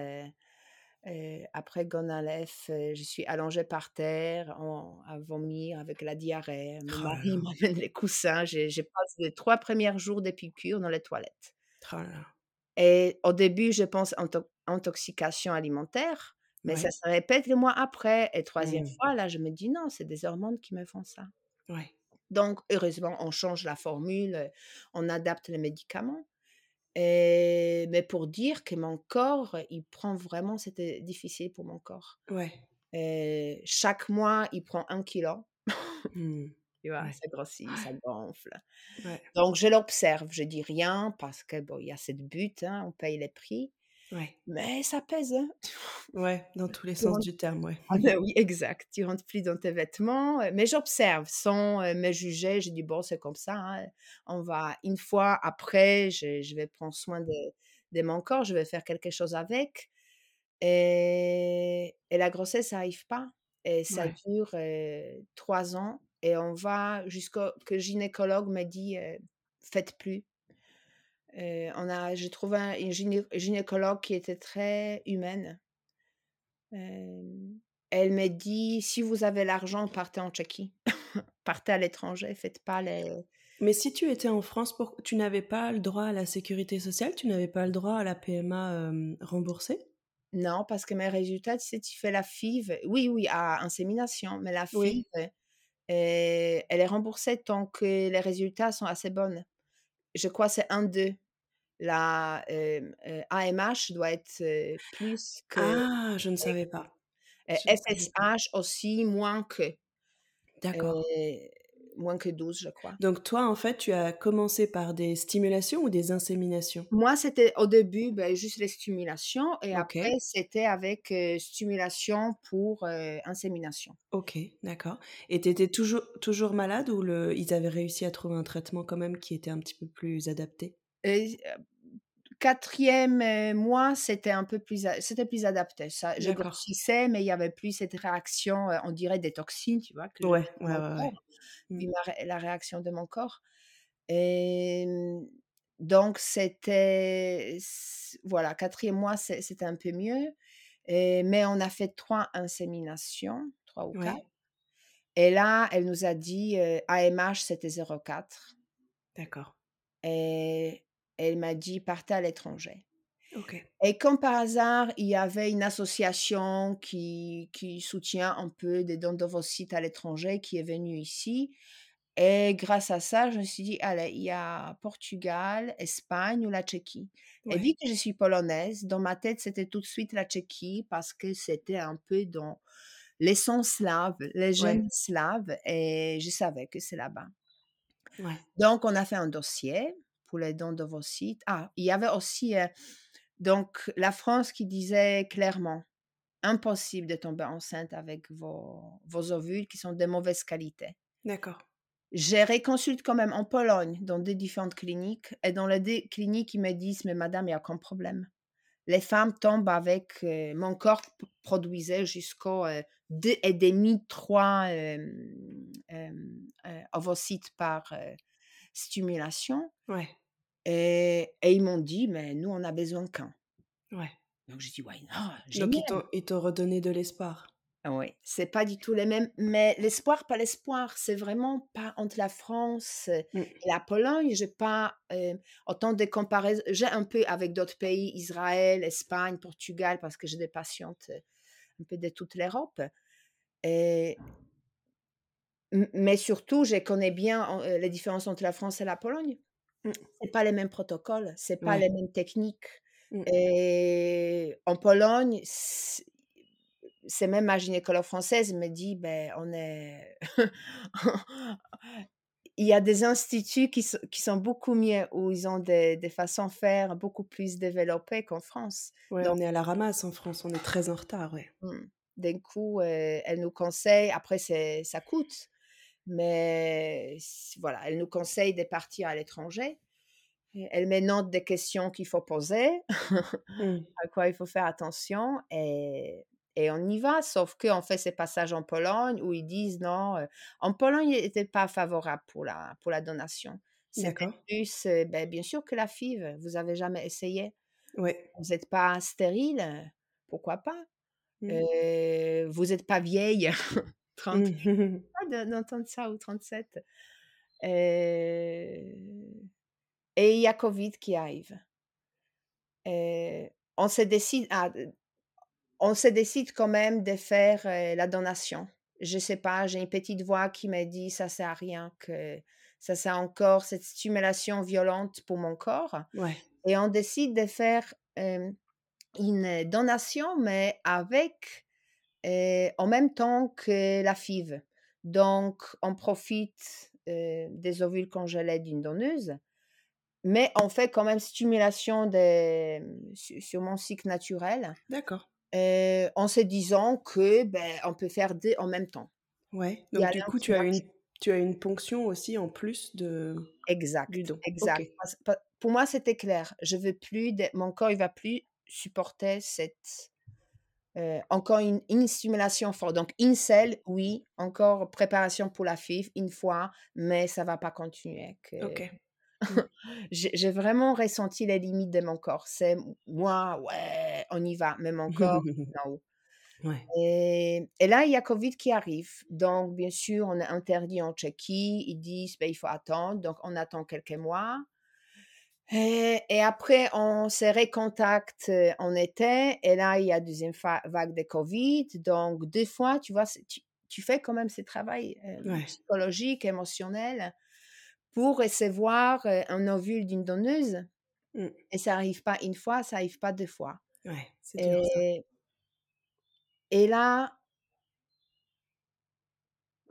[SPEAKER 2] Et après Gonalef, je suis allongée par terre en, à vomir avec la diarrhée. Mon
[SPEAKER 1] Oh
[SPEAKER 2] mari m'amène les coussins. J'ai passé les 3 premiers jours des piqûres dans les toilettes.
[SPEAKER 1] Oh.
[SPEAKER 2] Et au début, je pense intox intoxication alimentaire, mais ça se répète le mois après et 3e
[SPEAKER 1] Mmh.
[SPEAKER 2] fois, là, je me dis: «Non, c'est des hormones qui me font ça».
[SPEAKER 1] Ouais.
[SPEAKER 2] Donc heureusement, on change la formule, heu, on adapte les médicaments. Et mais pour dire que mon corps, il prend vraiment c'était difficile pour mon corps.
[SPEAKER 1] Ouais.
[SPEAKER 2] Et chaque mois, il prend 1 kilogramme.
[SPEAKER 1] Mmh.
[SPEAKER 2] Tu vois?
[SPEAKER 1] Ouais.
[SPEAKER 2] Ça grossit, ça gonfle.
[SPEAKER 1] Ouais.
[SPEAKER 2] Donc je l'observe, je dis rien parce que bon, il y a cette but, hein, on paye les prix,
[SPEAKER 1] Ouais.
[SPEAKER 2] mais ça pèse, hein.
[SPEAKER 1] Ouais, dans tous les
[SPEAKER 2] Tu
[SPEAKER 1] sens
[SPEAKER 2] rentres
[SPEAKER 1] du terme, ouais.
[SPEAKER 2] ah ben oui, exact. Tu rentres plus dans tes vêtements, mais j'observe sans, me juger. Je dis: «Bon, c'est comme ça, hein, on va une fois après, je je vais prendre soin de de mon corps, je vais faire quelque chose avec». Et et la grossesse, ça arrive pas et ça
[SPEAKER 1] Ouais.
[SPEAKER 2] dure, 3 ans et on va jusqu'au que le gynécologue me dit, «Faites plus». Heu, on a j'ai trouvé un une gyné gynécologue qui était très humaine. Elle m'a dit: «Si vous avez l'argent, partez en Tchéquie, partez à l'étranger, faites pas les»
[SPEAKER 1] Mais si tu étais en France, pour tu n'avais pas le droit à la sécurité sociale? Tu n'avais pas le droit à la PMA, remboursée?
[SPEAKER 2] non, parce que mes résultats, tu sais, tu fais la FIV oui, oui, à insémination, mais la FIV,
[SPEAKER 1] Oui.
[SPEAKER 2] heu, elle est remboursée tant que les résultats sont assez bonnes. Je crois c'est 1-2. La, AMH doit être, plus que
[SPEAKER 1] Ah! Je ne savais pas.
[SPEAKER 2] FSH aussi moins que,
[SPEAKER 1] D'accord.
[SPEAKER 2] moins que 12, je crois.
[SPEAKER 1] Donc toi, en fait, tu as commencé par des stimulations ou des inséminations?
[SPEAKER 2] Moi, c'était au début, beh, juste les stimulations et après c'était avec, stimulation pour, insémination.
[SPEAKER 1] OK, d'accord et tu étais toujours toujours malade ou le ils avaient réussi à trouver un traitement quand même qui était un petit peu plus adapté?
[SPEAKER 2] Et 4e, heu, mois, c'était un peu plus a c'était plus adapté. Ça je grossissais, mais il y avait plus cette réaction, heu, on dirait des toxines, tu vois? Que
[SPEAKER 1] Ouais, ouais, Mmh.
[SPEAKER 2] puis la réaction de mon corps et donc c'était voilà, 4e mois, c'était un peu mieux et mais on a fait 3 inséminations, 3 ou 4
[SPEAKER 1] Ouais,
[SPEAKER 2] et là, elle nous a dit, AMH, c'était 0,4
[SPEAKER 1] d'accord.
[SPEAKER 2] et elle m'a dit: «Partez à l'étranger». Et comme par hasard, il y avait une association qui qui soutient un peu des dons d'ovocytes à l'étranger qui est venue ici et grâce à ça, je me suis dit: «Allez, il y a Portugal, Espagne ou la Tchéquie» et vu que je suis polonaise, dans ma tête, c'était tout de suite la Tchéquie parce que c'était un peu dans les sons slaves, les
[SPEAKER 1] ouais,
[SPEAKER 2] gènes slaves et je savais que c'est là-bas.
[SPEAKER 1] ouais.
[SPEAKER 2] Donc on a fait un dossier pour les dons d'ovocytes. Ah, il y avait aussi, heu, donc la France qui disait clairement: «Impossible de tomber enceinte avec vos vos ovules qui sont de mauvaise qualité».
[SPEAKER 1] D'accord.
[SPEAKER 2] J'ai reconsulte quand même en Pologne, dans des différentes cliniques et dans les 2 cliniques, ils me disent: «Mais madame, il y a aucun problème. Les femmes tombent avec, heu, mon corps produisait jusqu'au, heu, 2,5-3, hem, hem, heu, ovocytes par, stimulation
[SPEAKER 1] Ouais,
[SPEAKER 2] et et ils m'ont dit: «Mais nous, on a besoin qu'1».
[SPEAKER 1] ouais.
[SPEAKER 2] Donc j'ai dit: «Why not?
[SPEAKER 1] Donc
[SPEAKER 2] Génial!»
[SPEAKER 1] ils t'ont ils t'ont redonné de l'espoir?
[SPEAKER 2] Oui, c'est pas du tout les mêmes mais l'espoir, pas l'espoir, c'est vraiment pas entre la France,
[SPEAKER 1] Mmh.
[SPEAKER 2] et la Pologne, j'ai pas, autant de comparaisons j'ai un peu avec d'autres pays, Israël, Espagne, Portugal, parce que j'ai des patientes, un peu de toute l'Europe et mais surtout, je connais bien en heu, les différences entre la France et la Pologne.
[SPEAKER 1] Mmh.
[SPEAKER 2] C'est pas les mêmes protocoles, c'est pas
[SPEAKER 1] Ouais.
[SPEAKER 2] les mêmes techniques
[SPEAKER 1] Mmh.
[SPEAKER 2] et en Pologne, c'est même ma gynécologue française me dit: «Beh, on est» il y a des instituts qui sont qui sont beaucoup mieux, où ils ont des des façons de faire beaucoup plus développées qu'en France.
[SPEAKER 1] Ouais,
[SPEAKER 2] Donc
[SPEAKER 1] on est à la ramasse en France, on est très en retard, ouais.
[SPEAKER 2] mmh, d'un coup, heu, elle nous conseille après c'est ça coûte, mais voilà, elle nous conseille de partir à l'étranger elle me note des questions qu'il faut poser,
[SPEAKER 1] Mmh.
[SPEAKER 2] à quoi il faut faire attention et et on y va. Sauf qu'on fait ces passages en Pologne où ils disent: «Non», heu, en Pologne, ils étaient pas favorables pour la pour la donation.
[SPEAKER 1] D'accord.
[SPEAKER 2] plus, heu, beh, bien sûr que la FIV, vous avez jamais essayé?
[SPEAKER 1] Ouais.
[SPEAKER 2] Vous êtes pas stérile? Pourquoi pas? Mmh. vous n'êtes pas vieille. 30, d'entendre ça ou 37. et il y a Covid qui arrive. on se décide, on se décide quand même de faire la donation. Je sais pas, j'ai une petite voix qui me dit ça sert à rien, que ça c'est encore cette stimulation violente pour mon corps. Et on décide de faire une donation, mais avec en même temps que la FIV. Donc, on profite des ovules congelés d'une donneuse, mais on fait quand même stimulation de, sur mon cycle naturel.
[SPEAKER 1] D'accord.
[SPEAKER 2] en se disant que ben, on peut faire deux en même temps.
[SPEAKER 1] Ouais. Donc du coup, tu as une tu as une ponction aussi en plus de
[SPEAKER 2] exact du don. Exact. Pour moi, c'était clair. Je veux plus de... mon corps, il va plus supporter cette encore une, une, stimulation forte. Donc, une selle, oui, encore préparation pour la FIF, une fois, mais ça va pas continuer.
[SPEAKER 1] Ok.
[SPEAKER 2] J'ai vraiment ressenti les limites de mon corps. C'est moi, ouais, on y va, mais mon corps, non. Ouais. Et, et, là, il y a Covid qui arrive. Donc, bien sûr, on est interdit en Tchéquie. Ils disent, ben, il faut attendre. Donc, on attend quelques mois. Et, après, on se récontacte en été, et là, il y a deuxième vague de Covid. Donc, deux fois, tu vois, tu, fais quand même ce travail psychologique, émotionnel, pour recevoir un ovule d'une donneuse. Mmh. Et ça n'arrive pas une fois, ça n'arrive pas deux fois.
[SPEAKER 1] Ouais, et
[SPEAKER 2] là,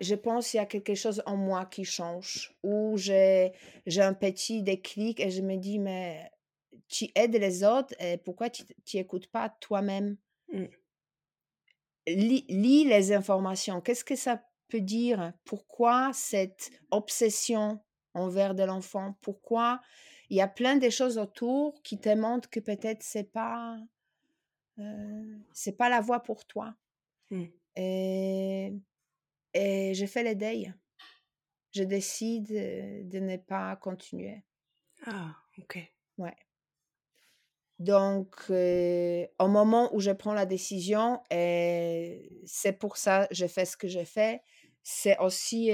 [SPEAKER 2] je pense qu'il y a quelque chose en moi qui change, où j'ai, un petit déclic et je me dis, mais tu aides les autres et pourquoi tu n'écoutes pas toi-même? Mmh. lis, les informations. Qu'est-ce que ça peut dire? Pourquoi cette obsession envers de l'enfant? Pourquoi il y a plein de choses autour qui te montrent que peut-être c'est pas euh, c'est pas la voie pour toi? Mmh. Et et je fais les deuils. Je décide de ne pas continuer.
[SPEAKER 1] Ah, ok.
[SPEAKER 2] Ouais. Donc, au moment où je prends la décision, et c'est pour ça que je fais ce que je fais, c'est aussi,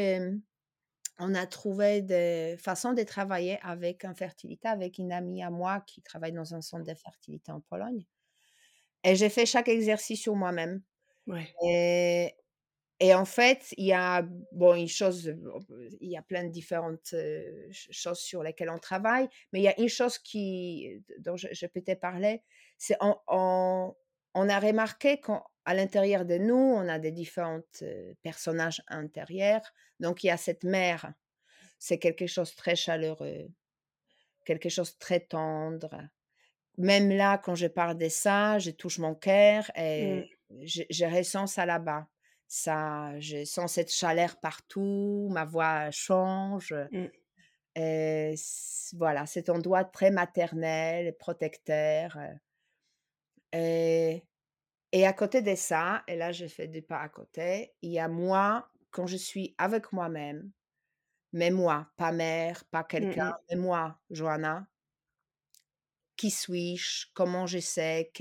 [SPEAKER 2] on a trouvé des façons de travailler avec infertilité, avec une amie à moi qui travaille dans un centre de fertilité en Pologne. Et j'ai fait chaque exercice sur moi-même.
[SPEAKER 1] Ouais.
[SPEAKER 2] Et et en fait, il y a bon une chose, il y a plein de différentes choses sur lesquelles on travaille, mais il y a une chose qui dont je, peux te parler, c'est on, on, a remarqué qu'à l'intérieur de nous, on a des différents personnages intérieurs. Donc il y a cette mère, c'est quelque chose de très chaleureux, quelque chose de très tendre. Même là, quand je parle de ça, je touche mon cœur et mmh. je, je ressens ça là-bas ça, je sens cette chaleur partout, ma voix change. Mmh. Et voilà, cet endroit très maternel, protecteur. Et, et à côté de ça, et là je fais des pas à côté, il y a moi quand je suis avec moi-même, mais moi, pas mère, pas mmh quelqu'un, mais moi, Johanna, qui suis-je, comment je sais,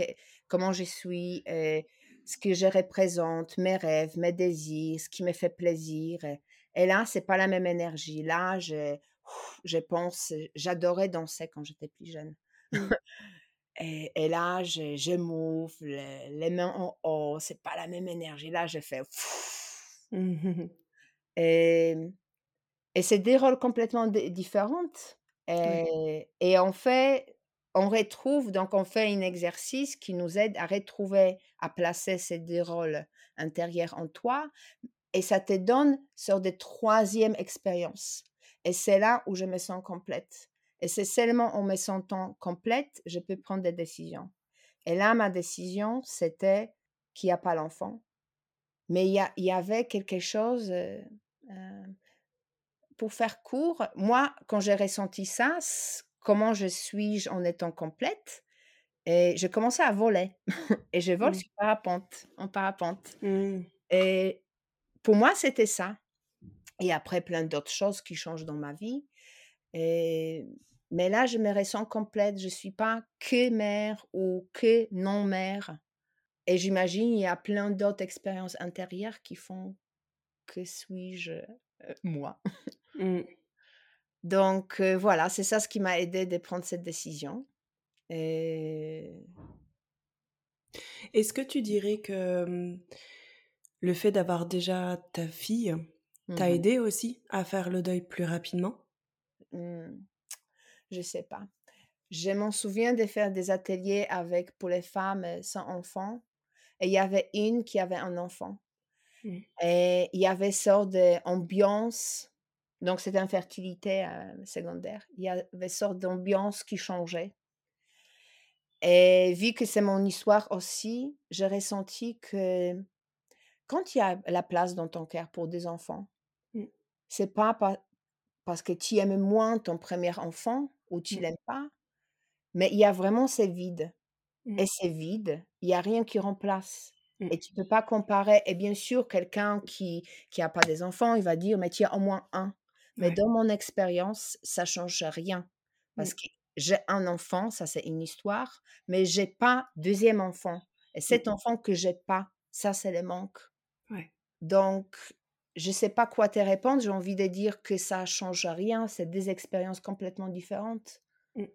[SPEAKER 2] comment je suis, et ce que je représente, mes rêves, mes désirs, ce qui me fait plaisir. Et, là, c'est pas la même énergie. Là, je, je pense, j'adorais danser quand j'étais plus jeune. Mmh. et, là, je, je m'ouvre, les, mains en haut, c'est pas la même énergie. Là, je fais. Mmh. Et, et c'est des rôles complètement différents. Et, et en fait, on retrouve, donc on fait un exercice qui nous aide à retrouver, à placer ces deux rôles intérieurs en toi, et ça te donne sur des troisième expériences. Et c'est là où je me sens complète. Et c'est seulement en me sentant complète, je peux prendre des décisions. Et là, ma décision, c'était qu'il n'y a pas l'enfant. Mais il y, y, avait quelque chose, euh, euh, pour faire court, moi, quand j'ai ressenti ça, comment je suis en étant complète. Et je commençais à voler. et je vole mmh. sur parapente, en parapente. Mmh. Et pour moi, c'était ça. Et après, plein d'autres choses qui changent dans ma vie. Et... Mais là, je me ressens complète. Je ne suis pas que mère ou que non-mère. et j'imagine, il y a plein d'autres expériences intérieures qui font que suis-je, heu, moi.
[SPEAKER 1] Mmh.
[SPEAKER 2] Donc heu, voilà, c'est ça ce qui m'a aidé de prendre cette décision et
[SPEAKER 1] Est-ce que tu dirais que, mmh, le fait d'avoir déjà ta fille t'a
[SPEAKER 2] mmh
[SPEAKER 1] aidé aussi à faire le deuil plus rapidement?
[SPEAKER 2] Mmh, je sais pas. Je m'en souviens de faire des ateliers avec pour les femmes, heu, sans enfants et il y avait une qui avait un enfant
[SPEAKER 1] Mmh.
[SPEAKER 2] et il y avait sorte d'ambiance donc c'était infertilité, heu, secondaire. Il y avait sorte d'ambiance qui changeait et vu que c'est mon histoire aussi, j'ai ressenti que quand il y a la place dans ton cœur pour des enfants,
[SPEAKER 1] Mmh.
[SPEAKER 2] c'est pas pa parce que tu aimes moins ton premier enfant ou tu
[SPEAKER 1] Mmh.
[SPEAKER 2] l'aimes pas, mais il y a vraiment ce vide
[SPEAKER 1] Mmh.
[SPEAKER 2] et c'est vide, il y a rien qui remplace
[SPEAKER 1] Mmh.
[SPEAKER 2] et tu peux pas comparer et bien sûr quelqu'un qui qui a pas des enfants, il va dire: «Mais tu as au moins un». Mais
[SPEAKER 1] Ouais.
[SPEAKER 2] dans mon expérience, ça change rien
[SPEAKER 1] Mmh.
[SPEAKER 2] parce que j'ai un enfant, ça c'est une histoire, mais j'ai pas deuxième enfant et
[SPEAKER 1] Mmh.
[SPEAKER 2] cet enfant que j'ai pas, ça c'est le manque.
[SPEAKER 1] Ouais.
[SPEAKER 2] Donc je sais pas quoi te répondre, j'ai envie de dire que ça change rien, c'est des expériences complètement différentes.
[SPEAKER 1] Mmh.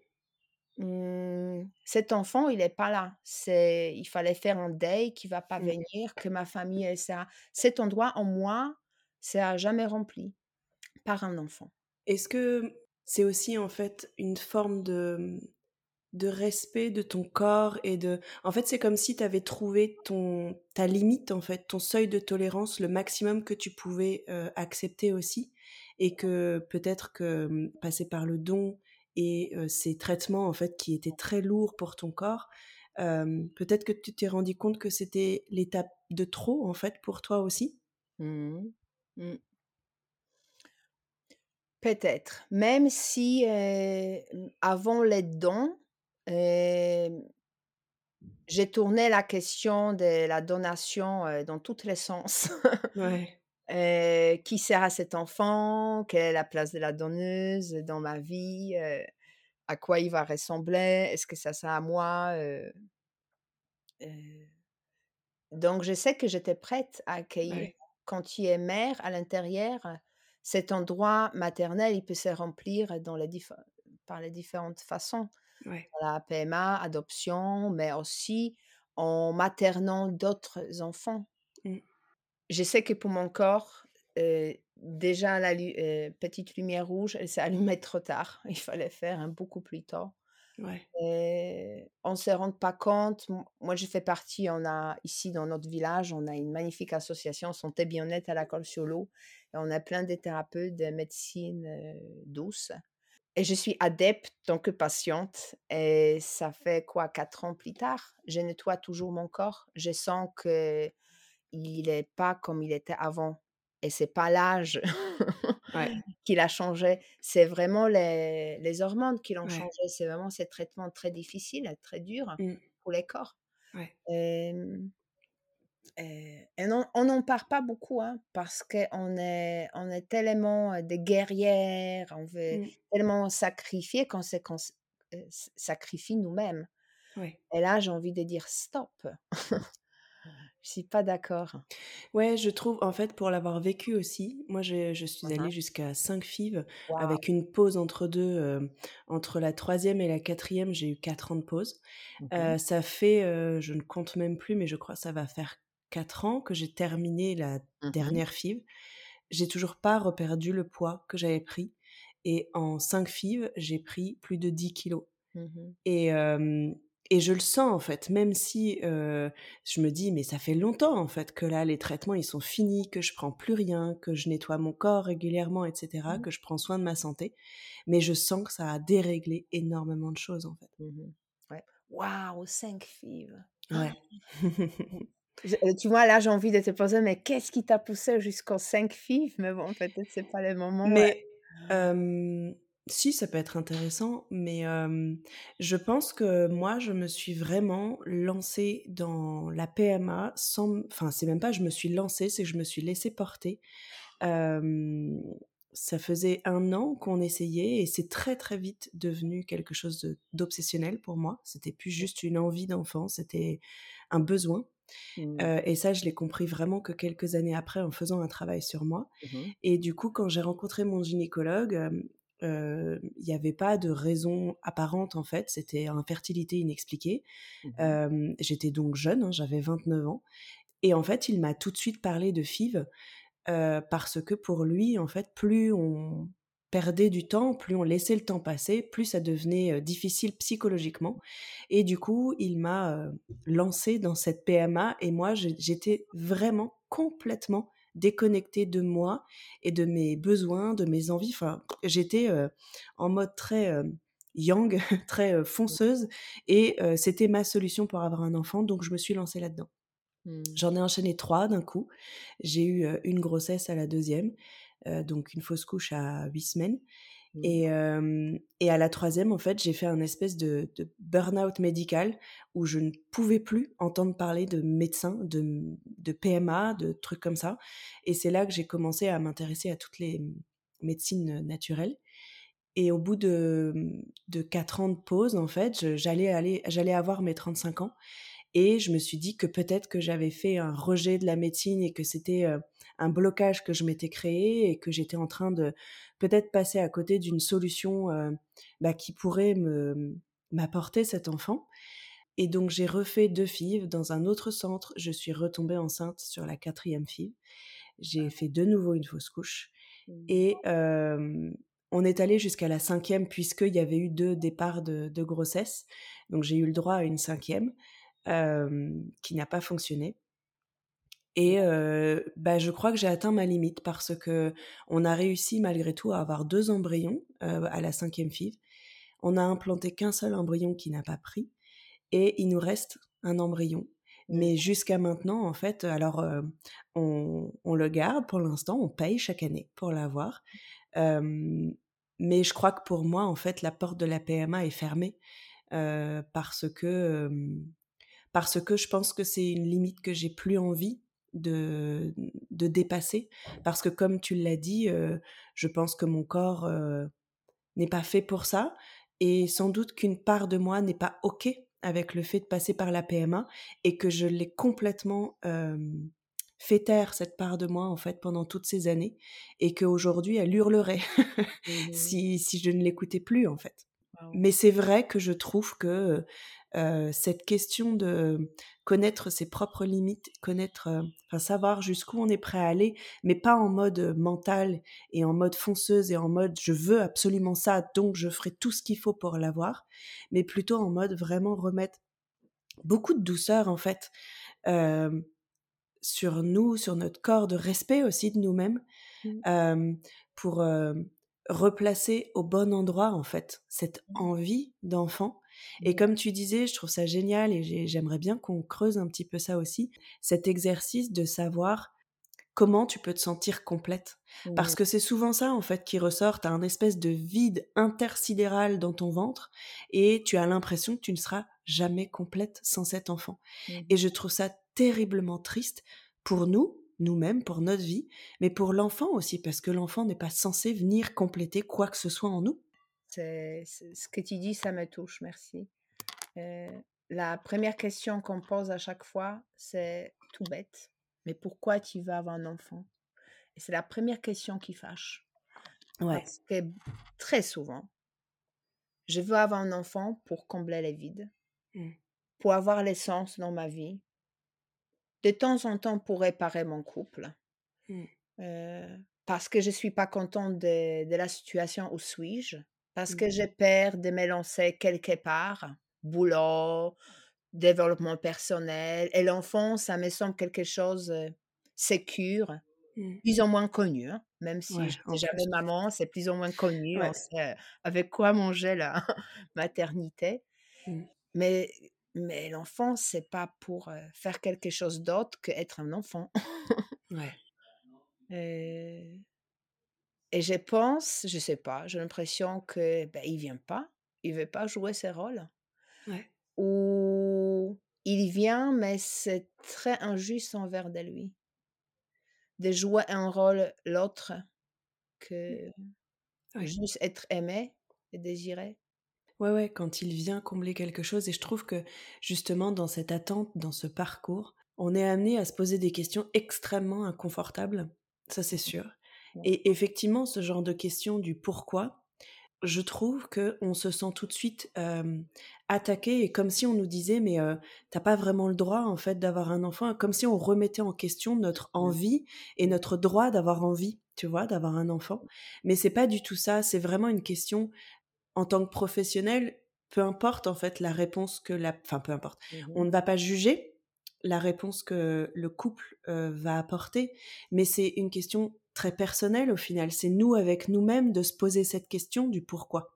[SPEAKER 2] Mmh, cet enfant, il est pas là. C'est il fallait faire un deuil qui va pas
[SPEAKER 1] Mmh.
[SPEAKER 2] venir, que ma famille et ça cet endroit en moi, ça a jamais rempli par un enfant.
[SPEAKER 1] Est-ce que c'est aussi, en fait, une forme de, de respect de ton corps et de en fait, c'est comme si tu avais trouvé ton ta limite, en fait, ton seuil de tolérance, le maximum que tu pouvais, heu, accepter aussi et que peut-être que, mmh, passer par le don et heu, ces traitements, en fait, qui étaient très lourds pour ton corps, hem, peut-être que tu t'es rendu compte que c'était l'étape de trop, en fait, pour toi aussi?
[SPEAKER 2] Mmh mh. Mmh. Peut-être, même si, heu, mmh, avant les dons, hem, j'ai tourné la question de la donation, heu, dans tous les sens.
[SPEAKER 1] Ouais.
[SPEAKER 2] Qui sert à cet enfant? Quelle est la place de la donneuse dans ma vie? À quoi il va ressembler? Est-ce que ça sert à moi? Donc je sais que j'étais prête à accueillir.
[SPEAKER 1] Ouais.
[SPEAKER 2] Quand tu es mère à l'intérieur, cet endroit maternel, il peut se remplir dans les diffé par les différentes façons.
[SPEAKER 1] Ouais.
[SPEAKER 2] La PMA, adoption, mais aussi en maternant d'autres enfants.
[SPEAKER 1] Mmh.
[SPEAKER 2] Je sais que pour mon corps, heu, déjà la heu, petite lumière rouge, elle s'est allumée trop tard. Il fallait faire, hein, beaucoup plus tôt
[SPEAKER 1] Ouais.
[SPEAKER 2] et on se rend pas compte. Moi, j'ai fait partie on a ici dans notre village, on a une magnifique association santé bien-être à la Colle-sur-Lot et on a plein de thérapeutes de médecine, heu, douce et je suis adepte tant que patiente et ça fait quoi? 4 ans plus tard, je nettoie toujours mon corps. Je sens que il est pas comme il était avant et c'est pas l'âge
[SPEAKER 1] Ouais.
[SPEAKER 2] qui l'a changé, c'est vraiment les les hormones qui l'ont
[SPEAKER 1] Ouais.
[SPEAKER 2] changé. C'est vraiment ces traitements très difficiles, très durs
[SPEAKER 1] Mmh.
[SPEAKER 2] pour les corps.
[SPEAKER 1] Ouais.
[SPEAKER 2] Hem, et et non, on n'en parle pas beaucoup, hein, parce qu'on est on est tellement, des guerrières, on veut
[SPEAKER 1] Mmh.
[SPEAKER 2] tellement sacrifier qu'on s'est qu'on s heu, s sacrifie nous-mêmes et là, j'ai envie de dire: «Stop!» Je suis pas d'accord.
[SPEAKER 1] Ouais, je trouve en fait pour l'avoir vécu aussi, moi je je suis
[SPEAKER 2] Mmh
[SPEAKER 1] allée jusqu'à 5 FIV
[SPEAKER 2] Waouh!
[SPEAKER 1] avec une pause entre 2, hem, entre la troisième et la quatrième, j'ai eu 4 ans de pause.
[SPEAKER 2] Mmh
[SPEAKER 1] ça fait, je ne compte même plus, mais je crois ça va faire 4 ans que j'ai terminé la
[SPEAKER 2] Mmh mh.
[SPEAKER 1] dernière FIV. J'ai toujours pas reperdu le poids que j'avais pris et en 5 FIV, j'ai pris plus de 10 kilogrammes.
[SPEAKER 2] Mmh mh.
[SPEAKER 1] Et et je le sens, en fait, même si, je me dis: «Mais ça fait longtemps, en fait, que là, les traitements, ils sont finis, que je prends plus rien, que je nettoie mon corps régulièrement et cetera,
[SPEAKER 2] Mmh.
[SPEAKER 1] que je prends soin de ma santé». Mais je sens que ça a déréglé énormément de choses, en fait.
[SPEAKER 2] Waouh! 5 FIV.
[SPEAKER 1] Ouais.
[SPEAKER 2] Heu, tu vois, là, j'ai envie de te poser: «Mais qu'est-ce qui t'a poussé jusqu'aux 5 FIV?» mais bon, peut-être c'est pas le moment, ouais.
[SPEAKER 1] Mais si, ça peut être intéressant, mais je pense que moi, je me suis vraiment lancée dans la PMA sans enfin, c'est même pas je me suis lancée, c'est que je me suis laissée porter. Ça faisait 1 an qu'on essayait et c'est très, très vite devenu quelque chose de d'obsessionnel pour moi. C'était plus juste une envie d'enfant, c'était un besoin Mmh. et ça, je l'ai compris vraiment que quelques années après en faisant un travail sur moi. Mmh et du coup, quand j'ai rencontré mon gynécologue, il n'y avait pas de raison apparente en fait, c'était infertilité inexpliquée. Mmh j'étais donc jeune, hein, j'avais 29 ans. Et en fait, il m'a tout de suite parlé de FIV parce que pour lui, en fait, plus on perdait du temps, plus on laissait le temps passer, plus ça devenait difficile psychologiquement. Et du coup, il m'a lancé dans cette PMA et moi, j'étais vraiment complètement déconnectée de moi et de mes besoins, de mes envies. Enfin, j'étais en mode très yang, très fonceuse et c'était ma solution pour avoir un enfant, donc je me suis lancée là-dedans. Mmh. J'en ai enchaîné trois d'un coup. J'ai eu une grossesse à la deuxième, donc une fausse couche à huit semaines. Mmh. Et, et, à la troisième, en fait, j'ai fait un espèce de, burn-out médical où je ne pouvais plus entendre parler de médecins, de, de PMA, de trucs comme ça. Et c'est là que j'ai commencé à m'intéresser à toutes les médecines naturelles. Et au bout de, de 4 ans de pause, en fait, j'allais, aller, j'allais avoir mes 35 ans. Et je me suis dit que peut-être que j'avais fait un rejet de la médecine et que c'était un blocage que je m'étais créé et que j'étais en train de peut-être passer à côté d'une solution bah, qui pourrait me m'apporter cet enfant. Et donc j'ai refait deux filles dans un autre centre. Je suis retombée enceinte sur la quatrième fille. J'ai fait de nouveau une fausse couche. Et on est allé jusqu'à la cinquième puisqu'il y avait eu deux départs de, de grossesse. Donc j'ai eu le droit à une cinquième qui n'a pas fonctionné. Et bah, je crois que j'ai atteint ma limite parce que on a réussi malgré tout à avoir deux embryons à la cinquième FIV. On a implanté qu'un seul embryon qui n'a pas pris et il nous reste un embryon. Mais jusqu'à maintenant, en fait, alors on, on, le garde pour l'instant, on paye chaque année pour l'avoir. mais je crois que pour moi, en fait, la porte de la PMA est fermée parce que parce que je pense que c'est une limite que j'ai plus envie de, de dépasser. Parce que comme tu l'as dit, euh, je pense que mon corps euh, n'est pas fait pour ça. Et sans doute qu'une part de moi n'est pas OK avec le fait de passer par la PMA et que je l'ai complètement euh, fait taire, cette part de moi, en fait, pendant toutes ces années. Et qu'aujourd'hui, elle hurlerait mmh si, si je ne l'écoutais plus, en fait. Mais c'est vrai que je trouve que cette question de connaître ses propres limites, connaître, enfin savoir jusqu'où on est prêt à aller, mais pas en mode mental et en mode fonceuse et en mode je veux absolument ça, donc je ferai tout ce qu'il faut pour l'avoir, mais plutôt en mode vraiment remettre beaucoup de douceur en fait sur nous, sur notre corps, de respect aussi de nous-mêmes, mmh. pour replacer au bon endroit en fait cette mmh. envie d'enfant et comme tu disais, je trouve ça génial et j'aimerais bien qu'on creuse un petit peu ça aussi, cet exercice de savoir comment tu peux te sentir complète. Parce que c'est souvent ça, en fait, qui ressort. Tu as un espèce de vide intersidéral dans ton ventre et tu as l'impression que tu ne seras jamais complète sans cet enfant. Et je trouve ça terriblement triste pour nous, nous-mêmes, pour notre vie, mais pour l'enfant aussi, parce que l'enfant n'est pas censé venir compléter quoi que ce soit en nous.
[SPEAKER 2] C'est, ce que tu dis, ça me touche, merci. la première question qu'on pose à chaque fois, c'est tout bête. Mais pourquoi tu veux avoir un enfant? Et c'est la première question qui fâche. Ouais. Parce que très souvent, je veux avoir un enfant pour combler les vides, mmh. pour avoir l'essence dans ma vie, de temps en temps pour réparer mon couple, mmh. parce que je ne suis pas contente de, de la situation où suis-je, parce que j'ai peur de me lancer quelque part, boulot, développement personnel. Et l'enfant, ça me semble quelque chose de sécure, mmh. plus ou moins connu. Hein, même si je n'étais jamais maman, c'est plus ou moins connu. On sait avec quoi manger la maternité. Mmh. Mais, mais l'enfant, c'est pas pour faire quelque chose d'autre qu'être un enfant. ouais. Et et je pense, je sais pas, j'ai l'impression que ben, il vient pas, il veut pas jouer ses rôles. Ou il vient, mais c'est très injuste envers de lui. De jouer un rôle l'autre que juste être aimé et désiré.
[SPEAKER 1] Ouais, ouais, quand il vient combler quelque chose. Et je trouve que justement, dans cette attente, dans ce parcours, on est amené à se poser des questions extrêmement inconfortables, ça c'est sûr. Et effectivement, ce genre de questions du pourquoi, je trouve que on se sent tout de suite attaqué et comme si on nous disait mais t'as pas vraiment le droit en fait d'avoir un enfant, comme si on remettait en question notre envie et notre droit d'avoir envie, tu vois, d'avoir un enfant. Mais c'est pas du tout ça. C'est vraiment une question en tant que professionnel, peu importe en fait la réponse que la, enfin peu importe, mmh on ne va pas juger la réponse que le couple va apporter, mais c'est une question très personnelle au final. C'est nous avec nous-mêmes de se poser cette question du pourquoi.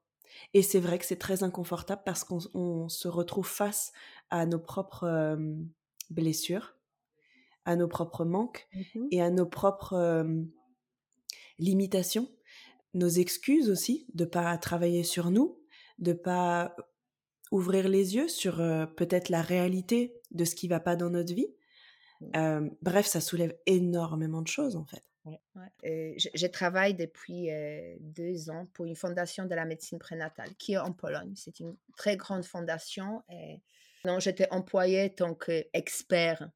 [SPEAKER 1] Et c'est vrai que c'est très inconfortable parce qu'on se retrouve face à nos propres blessures, à nos propres manques mmh et à nos propres limitations, nos excuses aussi de pas travailler sur nous, de pas ouvrir les yeux sur peut-être la réalité de ce qui va pas dans notre vie. Mmh. bref, ça soulève énormément de choses en fait.
[SPEAKER 2] Je, travaille depuis deux ans pour une fondation de la médecine prénatale qui est en Pologne. C'est une très grande fondation. Et... Non, j'étais employée tant qu'expert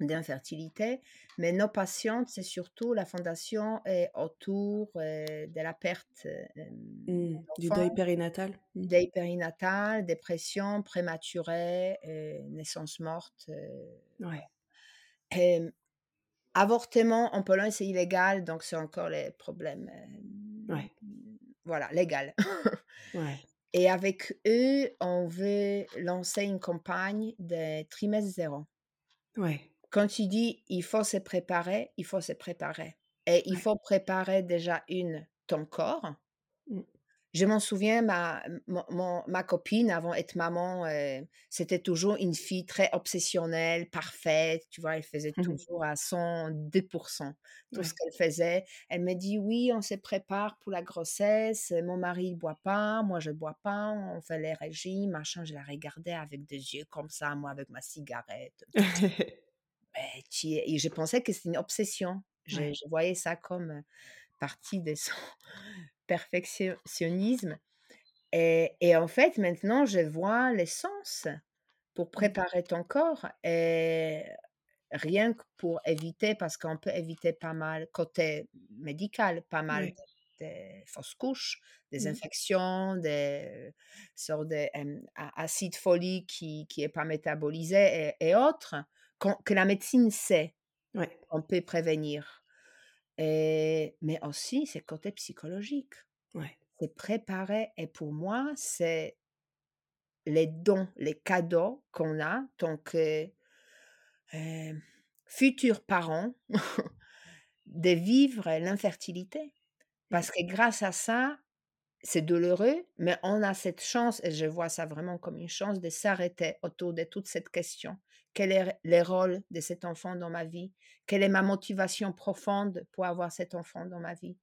[SPEAKER 2] d'infertilité, mais nos patientes, c'est surtout la fondation est autour de la perte
[SPEAKER 1] mmh, du deuil périnatal?
[SPEAKER 2] Mmh. Deuil périnatal, dépression prématurée, naissance morte. ouais. Avortement en Pologne, c'est illégal, donc c'est encore les problèmes. ouais. Voilà, légal. ouais. Et avec eux, on veut lancer une campagne de trimestre zéro. Ouais quand tu dis il faut se préparer, il faut se préparer. Et il faut préparer déjà une, ton corps. Je m'en souviens, ma, ma, copine, avant d'être maman, euh, c'était toujours une fille très obsessionnelle, parfaite. Tu vois, elle faisait mmh toujours à 102% tout ce qu'elle faisait. Elle me dit Oui, on se prépare pour la grossesse. Mon mari ne boit pas, moi je ne bois pas. On fait les régimes, machin. Je la regardais avec des yeux comme ça, moi avec ma cigarette. et je pensais que c'était une obsession. Je, voyais ça comme partie de son perfectionnisme. Et, et, en fait, maintenant, je vois l'essence pour mmh. préparer ton corps. Et rien que pour éviter, parce qu'on peut éviter pas mal, côté médical, pas mal des fausses couches, des mmh. infections, des sortes d'acide folique qui n'est pas métabolisé et autres que la médecine sait ouais. on peut prévenir. Et, mais aussi, c'est côté psychologique. Ouais. C'est préparer. Et pour moi, c'est les dons, les cadeaux qu'on a tant que euh, futurs parents de vivre l'infertilité. Parce que grâce à ça, c'est douloureux, mais on a cette chance, et je vois ça vraiment comme une chance, de s'arrêter autour de toute cette question quel est le rôle de cet enfant dans ma vie, quelle est ma motivation profonde pour avoir cet enfant dans ma vie?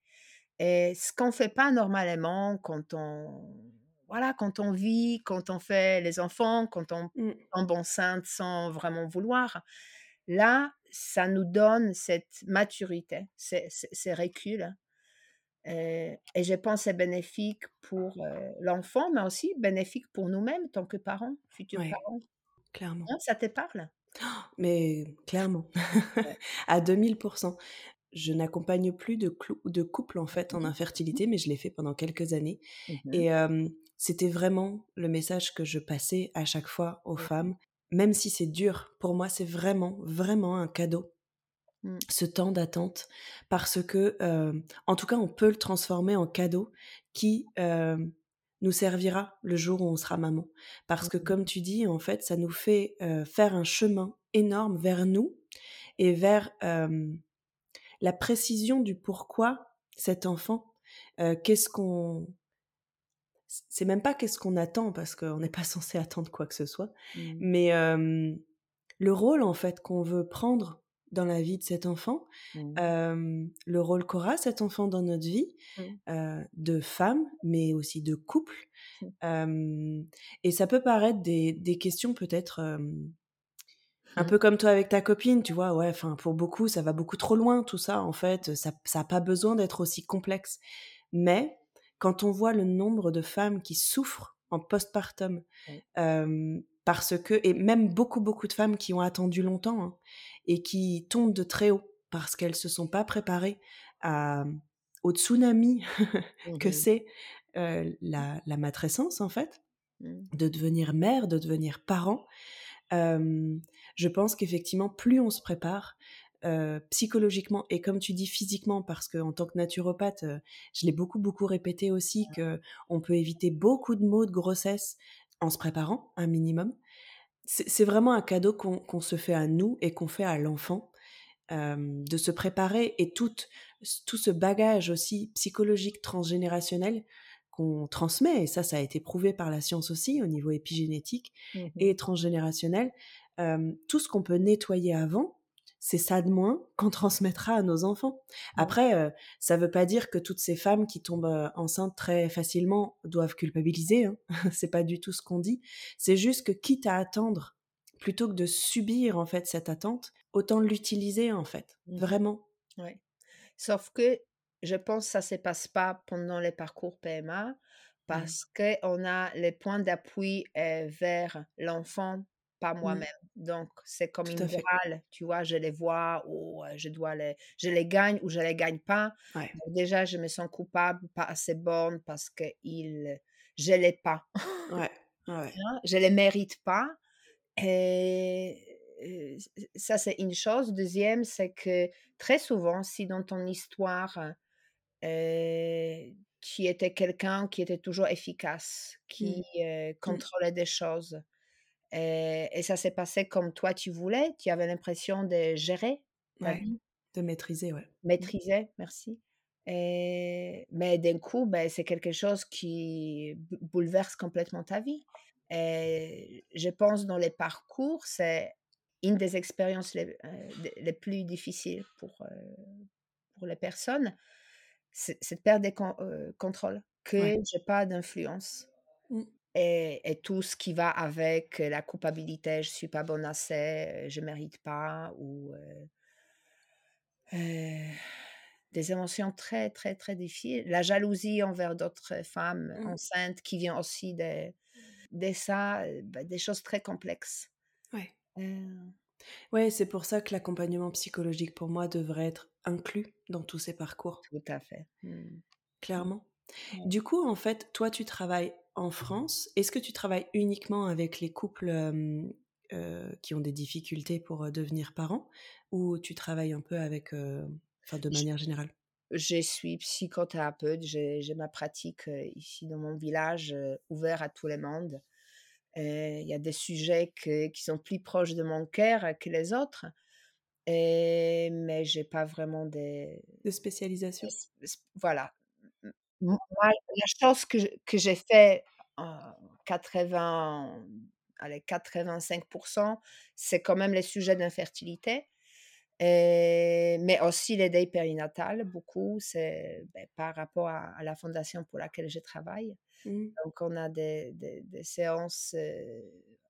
[SPEAKER 2] Et ce qu'on ne fait pas normalement quand on, voilà, quand on vit, quand on fait les enfants, quand on mmh. tombe enceinte sans vraiment vouloir, là, ça nous donne cette maturité, ces, reculs. Et, je pense que c'est bénéfique pour l'enfant, mais aussi bénéfique pour nous-mêmes, tant que parents, futurs parents.
[SPEAKER 1] Clairement.
[SPEAKER 2] ça te parle?
[SPEAKER 1] Mais clairement, à 2000%. Je n'accompagne plus de, de couple en fait en mmh infertilité, mais je l'ai fait pendant quelques années. Mmh Et c'était vraiment le message que je passais à chaque fois aux femmes. Même si c'est dur, pour moi, c'est vraiment, vraiment un cadeau mmh. ce temps d'attente parce que, en tout cas, on peut le transformer en cadeau qui nous servira le jour où on sera maman. Parce que comme tu dis, en fait, ça nous fait faire un chemin énorme vers nous et vers la précision du pourquoi cet enfant, qu'est-ce qu'on... C'est même pas qu'est-ce qu'on attend, parce qu'on n'est pas censé attendre quoi que ce soit, mmh. mais le rôle en fait qu'on veut prendre dans la vie de cet enfant, mmh. le rôle qu'aura cet enfant dans notre vie, mmh. de femme, mais aussi de couple. Mmh. et ça peut paraître des, des questions peut-être un peu comme toi avec ta copine, tu vois, ouais, enfin pour beaucoup, ça va beaucoup trop loin tout ça, en fait, ça n'a pas besoin d'être aussi complexe. Mais quand on voit le nombre de femmes qui souffrent en postpartum, parce que, et même beaucoup, beaucoup de femmes qui ont attendu longtemps hein, et qui tombent de très haut parce qu'elles se sont pas préparées à, au tsunami que
[SPEAKER 2] Mmh
[SPEAKER 1] c'est euh, la, la matrescence, en fait,
[SPEAKER 2] Mmh.
[SPEAKER 1] de devenir mère, de devenir parent. Euh, je pense qu'effectivement, plus on se prépare, euh, psychologiquement et comme tu dis physiquement parce que en tant que naturopathe euh, je l'ai beaucoup beaucoup répété aussi que on peut éviter beaucoup de maux de grossesse en se préparant un minimum. C'est vraiment un cadeau qu'on qu'on se fait à nous et qu'on fait à l'enfant euh, de se préparer et tout tout ce bagage aussi psychologique transgénérationnel qu'on transmet et ça ça a été prouvé par la science aussi au niveau épigénétique
[SPEAKER 2] Mmh
[SPEAKER 1] et transgénérationnel euh, tout ce qu'on peut nettoyer avant c'est ça de moins qu'on transmettra à nos enfants.
[SPEAKER 2] Mmh.
[SPEAKER 1] Après, euh, ça veut pas dire que toutes ces femmes qui tombent euh, enceintes très facilement doivent culpabiliser. Hein. c'est pas du tout ce qu'on dit. C'est juste que quitte à attendre, plutôt que de subir en fait cette attente, autant l'utiliser en fait,
[SPEAKER 2] Mmh
[SPEAKER 1] vraiment.
[SPEAKER 2] Ouais. Sauf que je pense que ça se passe pas pendant les parcours PMA
[SPEAKER 1] Mmh.
[SPEAKER 2] parce qu'on a les points d'appui euh, vers l'enfant, pas
[SPEAKER 1] Mmh.
[SPEAKER 2] moi-même. Donc, c'est comme
[SPEAKER 1] Tout
[SPEAKER 2] une voile, tu vois, je les vois ou je dois les, je les gagne ou je les gagne pas.
[SPEAKER 1] Ouais.
[SPEAKER 2] Donc, déjà, je me sens coupable, pas assez bonne parce que il, je l'ai pas.
[SPEAKER 1] Ouais. Ouais.
[SPEAKER 2] Hein, je les mérite pas. Et ça, c'est une chose. Deuxième, c'est que très souvent, si dans ton histoire, euh, tu étais quelqu'un qui était toujours efficace, qui
[SPEAKER 1] Mmh.
[SPEAKER 2] euh,
[SPEAKER 1] Mmh.
[SPEAKER 2] contrôlait des choses, et, et ça s'est passé comme toi tu voulais, tu avais l'impression de gérer ta
[SPEAKER 1] Ouais.
[SPEAKER 2] vie,
[SPEAKER 1] De maîtriser, ouais. Mmh.
[SPEAKER 2] maîtriser, merci. Et, mais d'un coup, ben, c'est quelque chose qui bou- bouleverse complètement ta vie. Et je pense dans les parcours, c'est une des expériences les, euh, les- plus difficiles pour, euh, pour les personnes, c'est de perdre des con- euh, contrôles, que
[SPEAKER 1] Ouais.
[SPEAKER 2] j'ai pas d'influence.
[SPEAKER 1] Mmh.
[SPEAKER 2] Et, et tout ce qui va avec la culpabilité, je suis pas bonne assez, je mérite pas, ou euh, euh, des émotions très, très, très difficiles. La jalousie envers d'autres femmes
[SPEAKER 1] Mmh.
[SPEAKER 2] enceintes qui vient aussi de, de ça, euh, ben, des choses très complexes.
[SPEAKER 1] Ouais.
[SPEAKER 2] Euh,
[SPEAKER 1] Ouais, c'est pour ça que l'accompagnement psychologique pour moi devrait être inclus dans tous ces parcours,
[SPEAKER 2] tout à fait. Mm.
[SPEAKER 1] clairement. Du coup, en fait, toi, tu travailles en France. Est-ce que tu travailles uniquement avec les couples euh, qui ont des difficultés pour devenir parents ou tu travailles un peu avec, enfin, de manière générale?
[SPEAKER 2] Je suis psychothérapeute, j'ai ma pratique ici dans mon village, ouvert à tout le monde. Il y a des sujets que- qui sont plus proches de mon cœur que les autres, et, mais j'ai pas vraiment des...
[SPEAKER 1] de spécialisation?
[SPEAKER 2] Voilà. M- Moi, la chose que, que j'ai fait en 80, allez, 85%, c'est quand même les sujets d'infertilité. Et- mais aussi les deuils périnatales, beaucoup, c'est ben, par rapport à, à la fondation pour laquelle je travaille.
[SPEAKER 1] Mhm.
[SPEAKER 2] Donc, on a des, des- des séances, euh,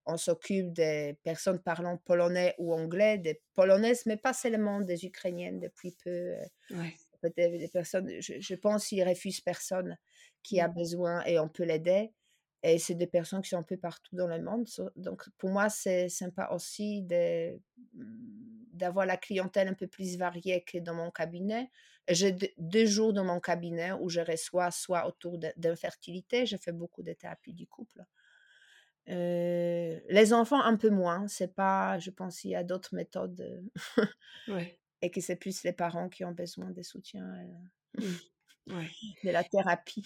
[SPEAKER 2] on s'occupe des personnes parlant polonais ou anglais, des polonaises, mais pas seulement des ukrainiennes depuis peu. euh,
[SPEAKER 1] Ouais.
[SPEAKER 2] Peut-être des personnes, je, je pense qu'ils refusent personne qui a
[SPEAKER 1] Mm.
[SPEAKER 2] besoin et on peut l'aider. Et c'est des personnes qui sont un peu partout dans le monde. Donc, pour moi, c'est sympa aussi de- d'avoir la clientèle un peu plus variée que dans mon cabinet. J'ai deux- jours dans mon cabinet où je reçois soit autour d'infertilité, je fais beaucoup de thérapie du couple. Euh, les enfants, un peu moins. C'est pas, je pense qu'il y a d'autres méthodes euh,
[SPEAKER 1] Ouais.
[SPEAKER 2] Et que c'est plus les parents qui ont besoin de soutien, euh,
[SPEAKER 1] Mm. Ouais.
[SPEAKER 2] de la thérapie.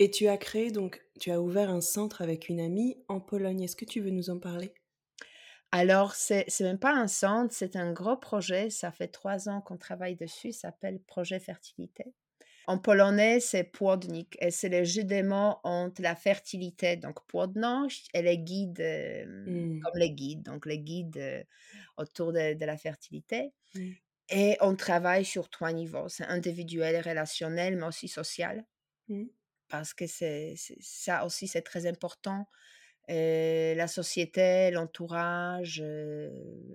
[SPEAKER 1] Et tu as créé donc, tu as ouvert un centre avec une amie en Pologne. Est-ce que tu veux nous en parler?
[SPEAKER 2] Alors, c'est c'est même pas un centre, c'est un gros projet. Ça fait trois ans qu'on travaille dessus. Ça s'appelle Projet Fertilité. En polonais, c'est płodnik et c'est le jeu des mots entre la fertilité, donc płodność, et les guides, euh,
[SPEAKER 1] Mm.
[SPEAKER 2] comme les guides, donc les guides euh, autour de, de la fertilité.
[SPEAKER 1] Mm.
[SPEAKER 2] Et on travaille sur trois niveaux. C'est individuel, relationnel, mais aussi social.
[SPEAKER 1] Mm.
[SPEAKER 2] parce que c'est ça aussi c'est très important. La société, l'entourage, euh,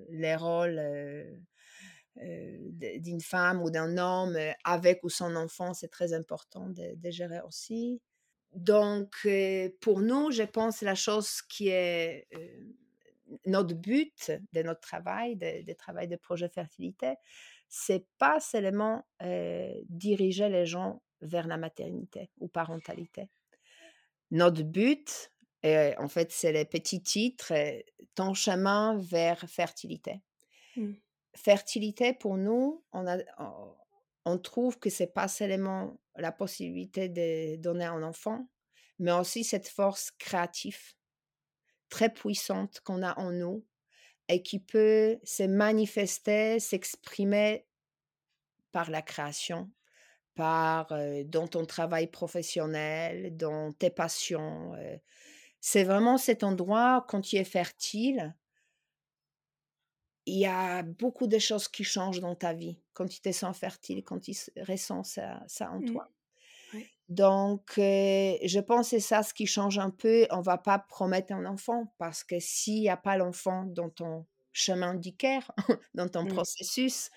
[SPEAKER 2] les rôles euh, euh, d'une femme ou d'un homme avec ou sans enfant, c'est très important de, de gérer aussi. Donc, pour nous, je pense la chose qui est notre but de notre travail, de, de travail de projet fertilité, c'est pas seulement diriger les gens vers la maternité ou parentalité. Notre but, en fait, c'est les petits titres, ton chemin vers fertilité. Mmh. Fertilité, pour nous, on, a, on trouve que c'est pas seulement la possibilité de donner un enfant, mais aussi cette force créative très puissante qu'on a en nous et qui peut se manifester, s'exprimer par la création, par dans ton travail professionnel, dans tes passions. c'est vraiment cet endroit quand tu es fertile. Il y a beaucoup de choses qui changent dans ta vie quand tu te sens fertile, quand tu ressens ça, ça en mmh. toi. Donc, je pense que c'est ça ce qui change un peu. On va pas promettre un enfant parce que s'il n'y a pas l'enfant dans ton chemin du dans ton processus,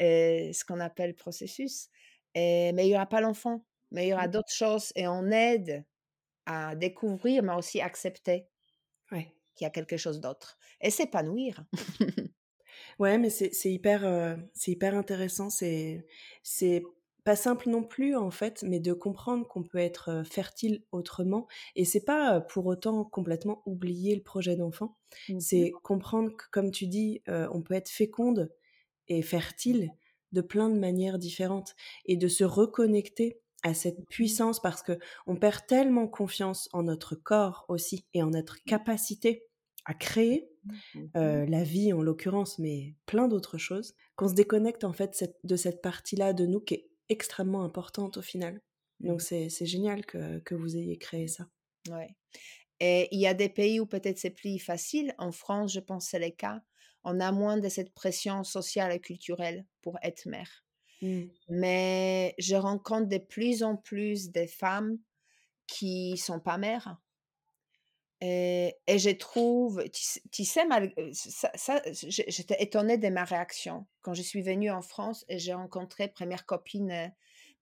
[SPEAKER 2] ce qu'on appelle processus, mais il n'y aura pas l'enfant, mais il y aura d'autres choses et on aide à découvrir, mais aussi accepter qu'il y a quelque chose d'autre et s'épanouir.
[SPEAKER 1] ouais, mais c'est hyper, c'est hyper intéressant. C'est pas simple non plus en fait, mais de comprendre qu'on peut être fertile autrement. Et c'est pas pour autant complètement oublier le projet d'enfant. Mmh c'est comprendre que, comme tu dis, on peut être féconde et fertile de plein de manières différentes et de se reconnecter à cette mmh puissance parce que on perd tellement confiance en notre corps aussi et en notre mmh. capacité à créer la vie en l'occurrence, mais plein d'autres choses, qu'on se déconnecte en fait de cette partie-là de nous qui est extrêmement importante au final. Donc mmh. c'est génial que, que, vous ayez créé ça.
[SPEAKER 2] Ouais. Et il y a des pays où peut-être c'est plus facile. En France, je pense que c'est le cas. On a moins de cette pression sociale et culturelle pour être mère. Mmh. Mais je rencontre de plus en plus de femmes qui sont pas mères. Et, et je trouve, tu, sais, ça, ça j'étais étonnée de ma réaction quand je suis venue en France et j'ai rencontré première copine,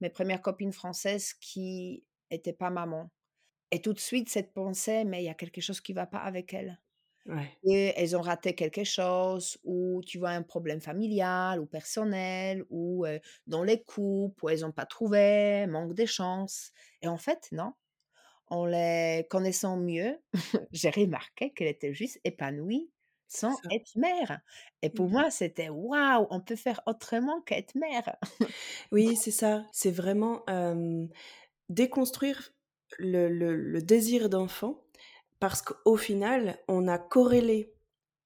[SPEAKER 2] mes premières copines françaises qui n'étaient pas maman. Et tout de suite, cette pensée, mais il y a quelque chose qui ne va pas avec elles. Et elles ont raté quelque chose, ou tu vois un problème familial ou personnel, ou dans les couples, où elles n'ont pas trouvé, manque de chance. Et en fait, non. En les connaissant mieux, j'ai remarqué qu'elle était juste épanouie sans être mère. Et pour mmh moi, c'était waouh, on peut faire autrement qu'être mère.
[SPEAKER 1] oui, c'est ça. C'est vraiment déconstruire le, désir d'enfant parce qu'au final, on a corrélé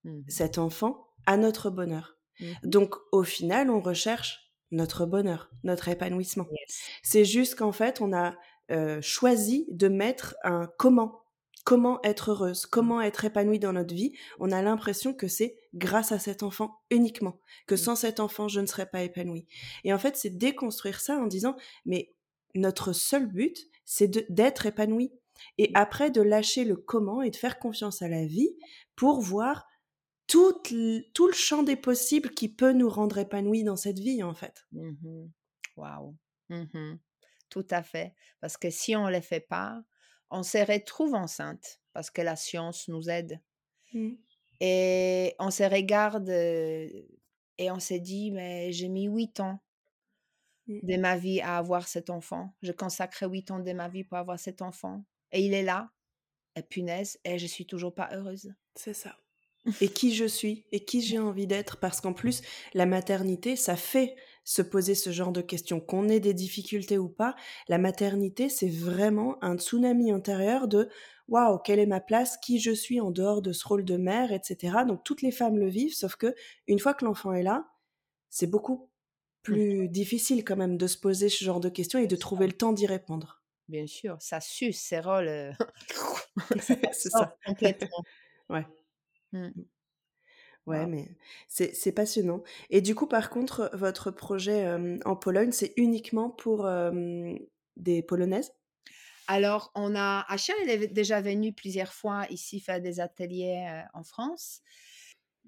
[SPEAKER 1] mmh cet enfant à notre bonheur. Mmh Donc, au final, on recherche notre bonheur, notre épanouissement. C'est juste qu'en fait, on a euh, choisi de mettre un comment. Comment être heureuse, comment être épanouie dans notre vie. On a l'impression que c'est grâce à cet enfant uniquement, que mmh. sans cet enfant, je ne serais pas épanouie. Et en fait, c'est déconstruire ça en disant, mais notre seul but, c'est d'être épanoui. Et après, de lâcher le comment et de faire confiance à la vie pour voir tout, tout le champ des possibles qui peut nous rendre épanouis dans cette vie, en fait.
[SPEAKER 2] Mmh Waouh. Mmh tout à fait. Parce que si on ne les fait pas, on se retrouve enceinte parce que la science nous aide. Mmh. Et on se regarde et on s'est dit, mais j'ai mis huit ans mmh. de ma vie à avoir cet enfant. Je consacrais huit ans de ma vie pour avoir cet enfant. Et il est là, et punaise, et je suis toujours pas heureuse.
[SPEAKER 1] C'est ça. et qui je suis, et qui j'ai envie d'être, parce qu'en plus, la maternité, ça fait se poser ce genre de questions, qu'on ait des difficultés ou pas. La maternité, c'est vraiment un tsunami intérieur de waouh, quelle est ma place, qui je suis en dehors de ce rôle de mère, etc. Donc toutes les femmes le vivent, sauf que une fois que l'enfant est là, c'est beaucoup plus mmh. difficile quand même de se poser ce genre de questions et de trouver le temps d'y répondre.
[SPEAKER 2] Bien sûr, ça suce ses rôles. Euh,
[SPEAKER 1] c'est ça. Complètement. ouais. Mmh. Ouais, mais c'est passionnant. Et du coup, par contre, votre projet en Pologne, c'est uniquement pour des Polonaises?
[SPEAKER 2] Alors, on a Acha, elle est déjà venue plusieurs fois ici faire des ateliers en France.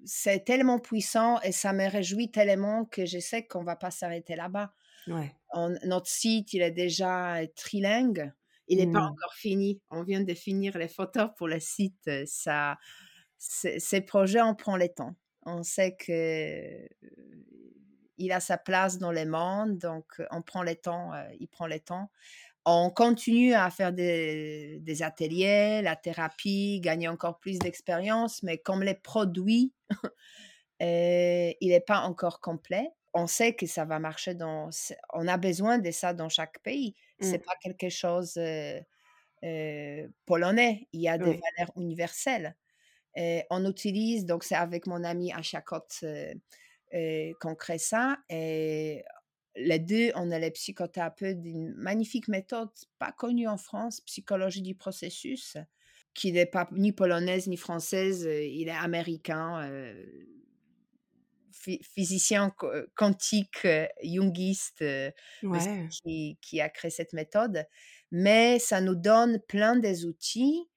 [SPEAKER 2] C'est tellement puissant et ça me réjouit tellement que je sais qu'on va pas s'arrêter là-bas. Ouais. notre site, il est déjà trilingue. Il n'est pas mmh. encore fini. On vient de finir les photos pour le site. Ça, ces projets, on prend le temps. On sait que il a sa place dans le monde, donc on prend le temps, il prend le temps. On continue à faire des, des ateliers, la thérapie, gagner encore plus d'expérience, mais comme les produits, il n'est pas encore complet. On sait que ça va marcher dans. On a besoin de ça dans chaque pays. C'est mmh. pas quelque chose polonais. Il y a des valeurs universelles. Et on utilise, donc c'est avec mon ami Achakot qu'on crée ça. Et les deux, on est les psychothérapeutes d'une magnifique méthode, pas connue en France, psychologie du processus, qui n'est pas ni polonaise ni française, il est américain, physicien quantique, jungiste, qui, qui, a créé cette méthode. Mais ça nous donne plein des outils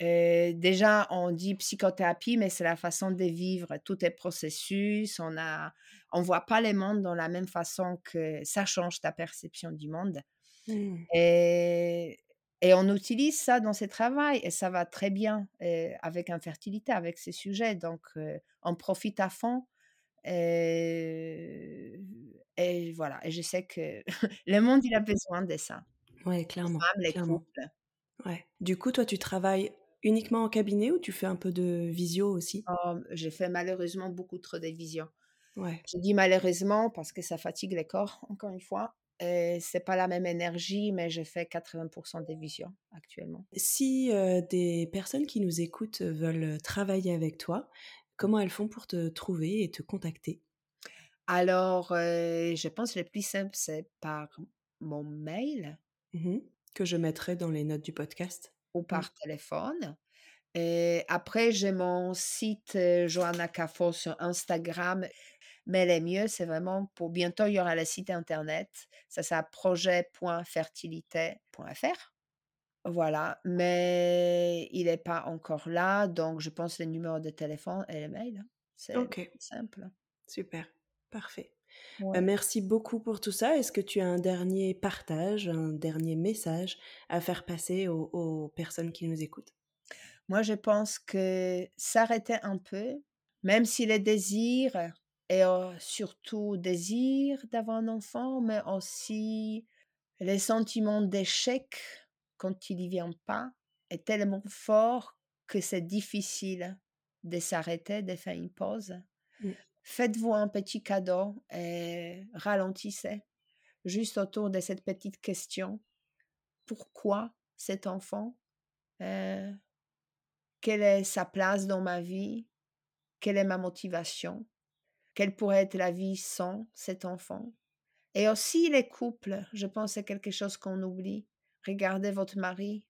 [SPEAKER 2] déjà, on dit psychothérapie, mais c'est la façon de vivre. Tout est processus. On a, on voit pas les mondes dans la même façon que ça change ta perception du monde. Mmh. Et, et, on utilise ça dans ce travail et ça va très bien avec infertilité, avec ces sujets. Donc, on profite à fond. Et, et, voilà. Et je sais que le monde, il a besoin de ça.
[SPEAKER 1] Oui, clairement.
[SPEAKER 2] Les
[SPEAKER 1] clairement. Ouais. Du coup, toi, tu travailles uniquement en cabinet ou tu fais un peu de visio aussi?
[SPEAKER 2] Oh, J'ai fait malheureusement beaucoup trop de visio. Ouais. Je dis malheureusement parce que ça fatigue les corps, encore une fois. Et c'est pas la même énergie, mais je fais 80% des visions actuellement.
[SPEAKER 1] Si euh, des personnes qui nous écoutent veulent travailler avec toi, comment elles font pour te trouver et te contacter?
[SPEAKER 2] Alors, euh, je pense que le plus simple, c'est par mon mail.
[SPEAKER 1] Mmh que je mettrai dans les notes du podcast
[SPEAKER 2] ou mmh. par téléphone. Et après, j'ai mon site Johanna Cafo sur Instagram. Mais le mieux, c'est vraiment pour bientôt, il y aura le site internet. Ça, c'est projet.fertilité.fr. Voilà. Mais il n'est pas encore là. Donc, je pense le numéro de téléphone et le mail. Hein. C'est simple.
[SPEAKER 1] Super. Parfait. Bah, merci beaucoup pour tout ça. Est-ce que tu as un dernier partage, un dernier message à faire passer aux, personnes qui nous écoutent?
[SPEAKER 2] Moi, je pense que s'arrêter un peu, même si les désirs, et surtout désir d'avoir un enfant, mais aussi les sentiments d'échec quand il n'y vient pas, est tellement fort que c'est difficile de s'arrêter, de faire une pause. Mmh. Faites-vous un petit cadeau et ralentissez juste autour de cette petite question. Pourquoi cet enfant? Euh, Quelle est sa place dans ma vie? Quelle est ma motivation? Quelle pourrait être la vie sans cet enfant? Et aussi les couples, je pense que c'est quelque chose qu'on oublie. Regardez votre mari.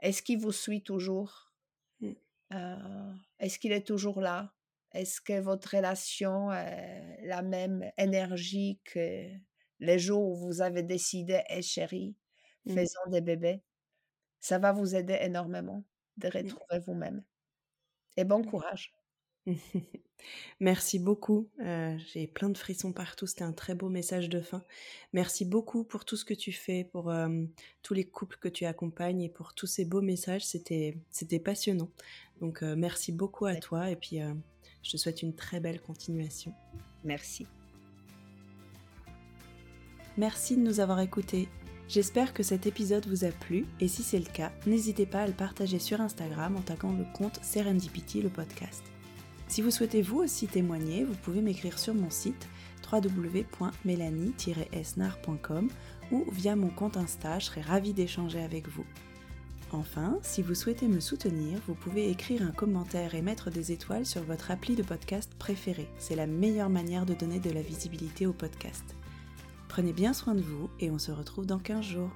[SPEAKER 2] Est-ce qu'il vous suit toujours? Mmh. euh, Est-ce qu'il est toujours là? Est-ce que votre relation a la même énergie que les jours où vous avez décidé, hé chérie, mmh. faisons des bébés? Ça va vous aider énormément de mmh. retrouver vous-même. Et bon courage.
[SPEAKER 1] Merci beaucoup. Euh, j'ai plein de frissons partout. C'était un très beau message de fin. Merci beaucoup pour tout ce que tu fais, pour tous les couples que tu accompagnes et pour tous ces beaux messages. C'était, c'était passionnant. Donc merci beaucoup à toi et puis je te souhaite une très belle continuation.
[SPEAKER 2] Merci.
[SPEAKER 1] Merci de nous avoir écoutés. J'espère que cet épisode vous a plu et si c'est le cas, n'hésitez pas à le partager sur Instagram en taguant le compte Serendipity le podcast. Si vous souhaitez vous aussi témoigner, vous pouvez m'écrire sur mon site www.mélanie-esnar.com ou via mon compte Insta, je serai ravie d'échanger avec vous. Enfin, si vous souhaitez me soutenir, vous pouvez écrire un commentaire et mettre des étoiles sur votre appli de podcast préféré. C'est la meilleure manière de donner de la visibilité au podcast. Prenez bien soin de vous et on se retrouve dans 15 jours.